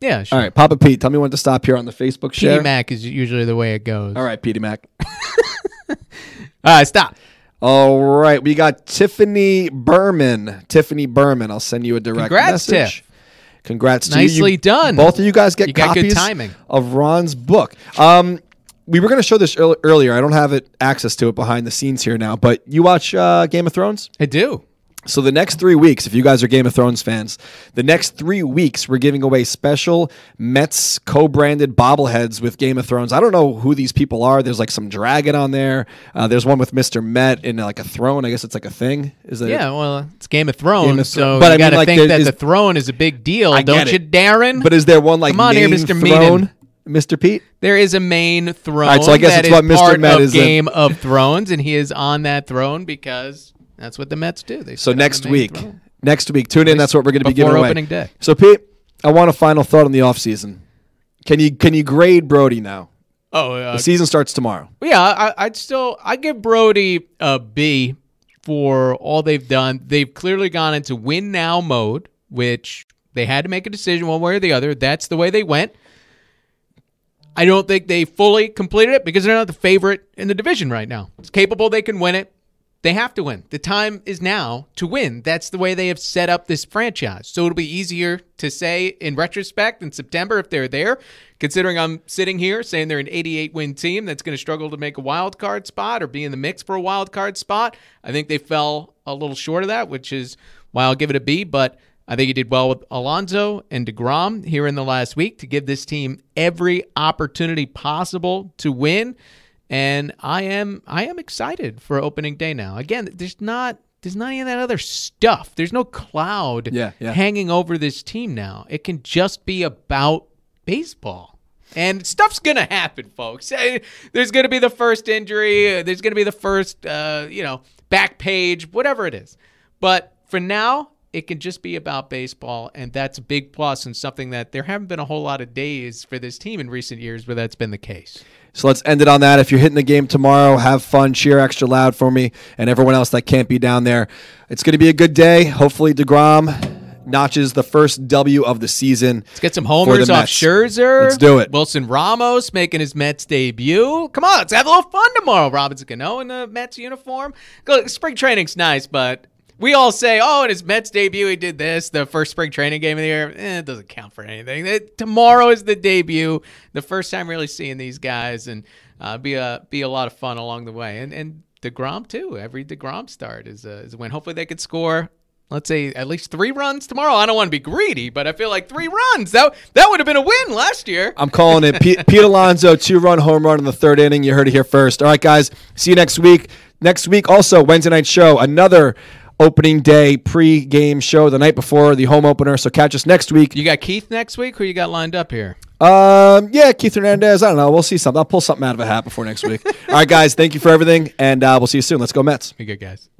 Yeah, sure. All right, Papa Pete, tell me when to stop here on the Facebook share. PD Mac is usually the way it goes. All right, Petey Mac. All right, stop. All right, we got Tiffany Berman. Tiffany Berman, I'll send you a direct Congrats, message. Tiff. Congrats to you. Nicely done. Both of you guys get You good copies timing. of Ron's book. Um, we were going to show this earlier. I don't have it access to it behind the scenes here now, but you watch uh, Game of Thrones? I do. So the next three weeks, if you guys are Game of Thrones fans, the next three weeks we're giving away special Mets co-branded bobbleheads with Game of Thrones. I don't know who these people are. There's like some dragon on there. Uh, there's one with Mr. Met in like a throne. I guess it's like a thing. Is it? Yeah, well, it's Game of Thrones, Game of so but you I got to like, think that is- the throne is a big deal, I don't you, it. Darren? But is there one like Come on here, main Mr. throne. Mr. Pete? there is a main throne. right, so I guess that it's is what Mr. Met is in. Game of Thrones, and he is on that throne because that's what the Mets do. They So next the week, throne. next week, tune in. That's what we're going to be giving away. opening day. So Pete, I want a final thought on the off season. Can you can you grade Brodie now? Oh, uh, The season starts tomorrow. Yeah, I, I'd still I give Brodie a B for all they've done. They've clearly gone into win now mode, which they had to make a decision one way or the other. That's the way they went. I don't think they fully completed it because they're not the favorite in the division right now. It's capable they can win it. They have to win. The time is now to win. That's the way they have set up this franchise. So it'll be easier to say in retrospect in September if they're there, considering I'm sitting here saying they're an 88 win team that's going to struggle to make a wild card spot or be in the mix for a wild card spot. I think they fell a little short of that, which is why I'll give it a B. But I think he did well with Alonso and deGrom here in the last week to give this team every opportunity possible to win. And I am I am excited for opening day now. Again, there's not there's not any of that other stuff. There's no cloud Yeah, yeah. hanging over this team now. It can just be about baseball. And stuff's gonna happen, folks. There's gonna be the first injury. There's gonna be the first, uh, you know, back page, whatever it is. But for now, it can just be about baseball, and that's a big plus and something that there haven't been a whole lot of days for this team in recent years where that's been the case. So let's end it on that. If you're hitting the game tomorrow, have fun, cheer extra loud for me and everyone else that can't be down there. It's going to be a good day. Hopefully, deGrom notches the first W of the season. Let's get some homers off. Scherzer. Let's do it. Wilson Ramos making his Mets debut. Come on, let's have a little fun tomorrow. Robinson Cano in the Mets uniform. Spring training's nice, but we all say, oh, in his Mets debut, he did this, the first spring training game of the year. Eh, it doesn't count for anything. It- tomorrow is the debut, the first time really seeing these guys, and uh, be a be a lot of fun along the way. And and deGrom too. Every deGrom start is a, is a win. Hopefully they could score. Let's say at least three runs tomorrow. I don't want to be greedy, but I feel like three runs that that would have been a win last year. I'm calling it Pete, Pete Alonso, two run home run in the third inning. You heard it here first. All right, guys. See you next week. Next week, also, Wednesday night show, another opening day pre game show the night before the home opener. So catch us next week. You got Keith next week. Who you got lined up here? Um, yeah, Keith Hernandez. I don't know. We'll see something. I'll pull something out of a hat before next week. All right, guys. Thank you for everything, and uh, we'll see you soon. Let's go Mets. Be good, guys.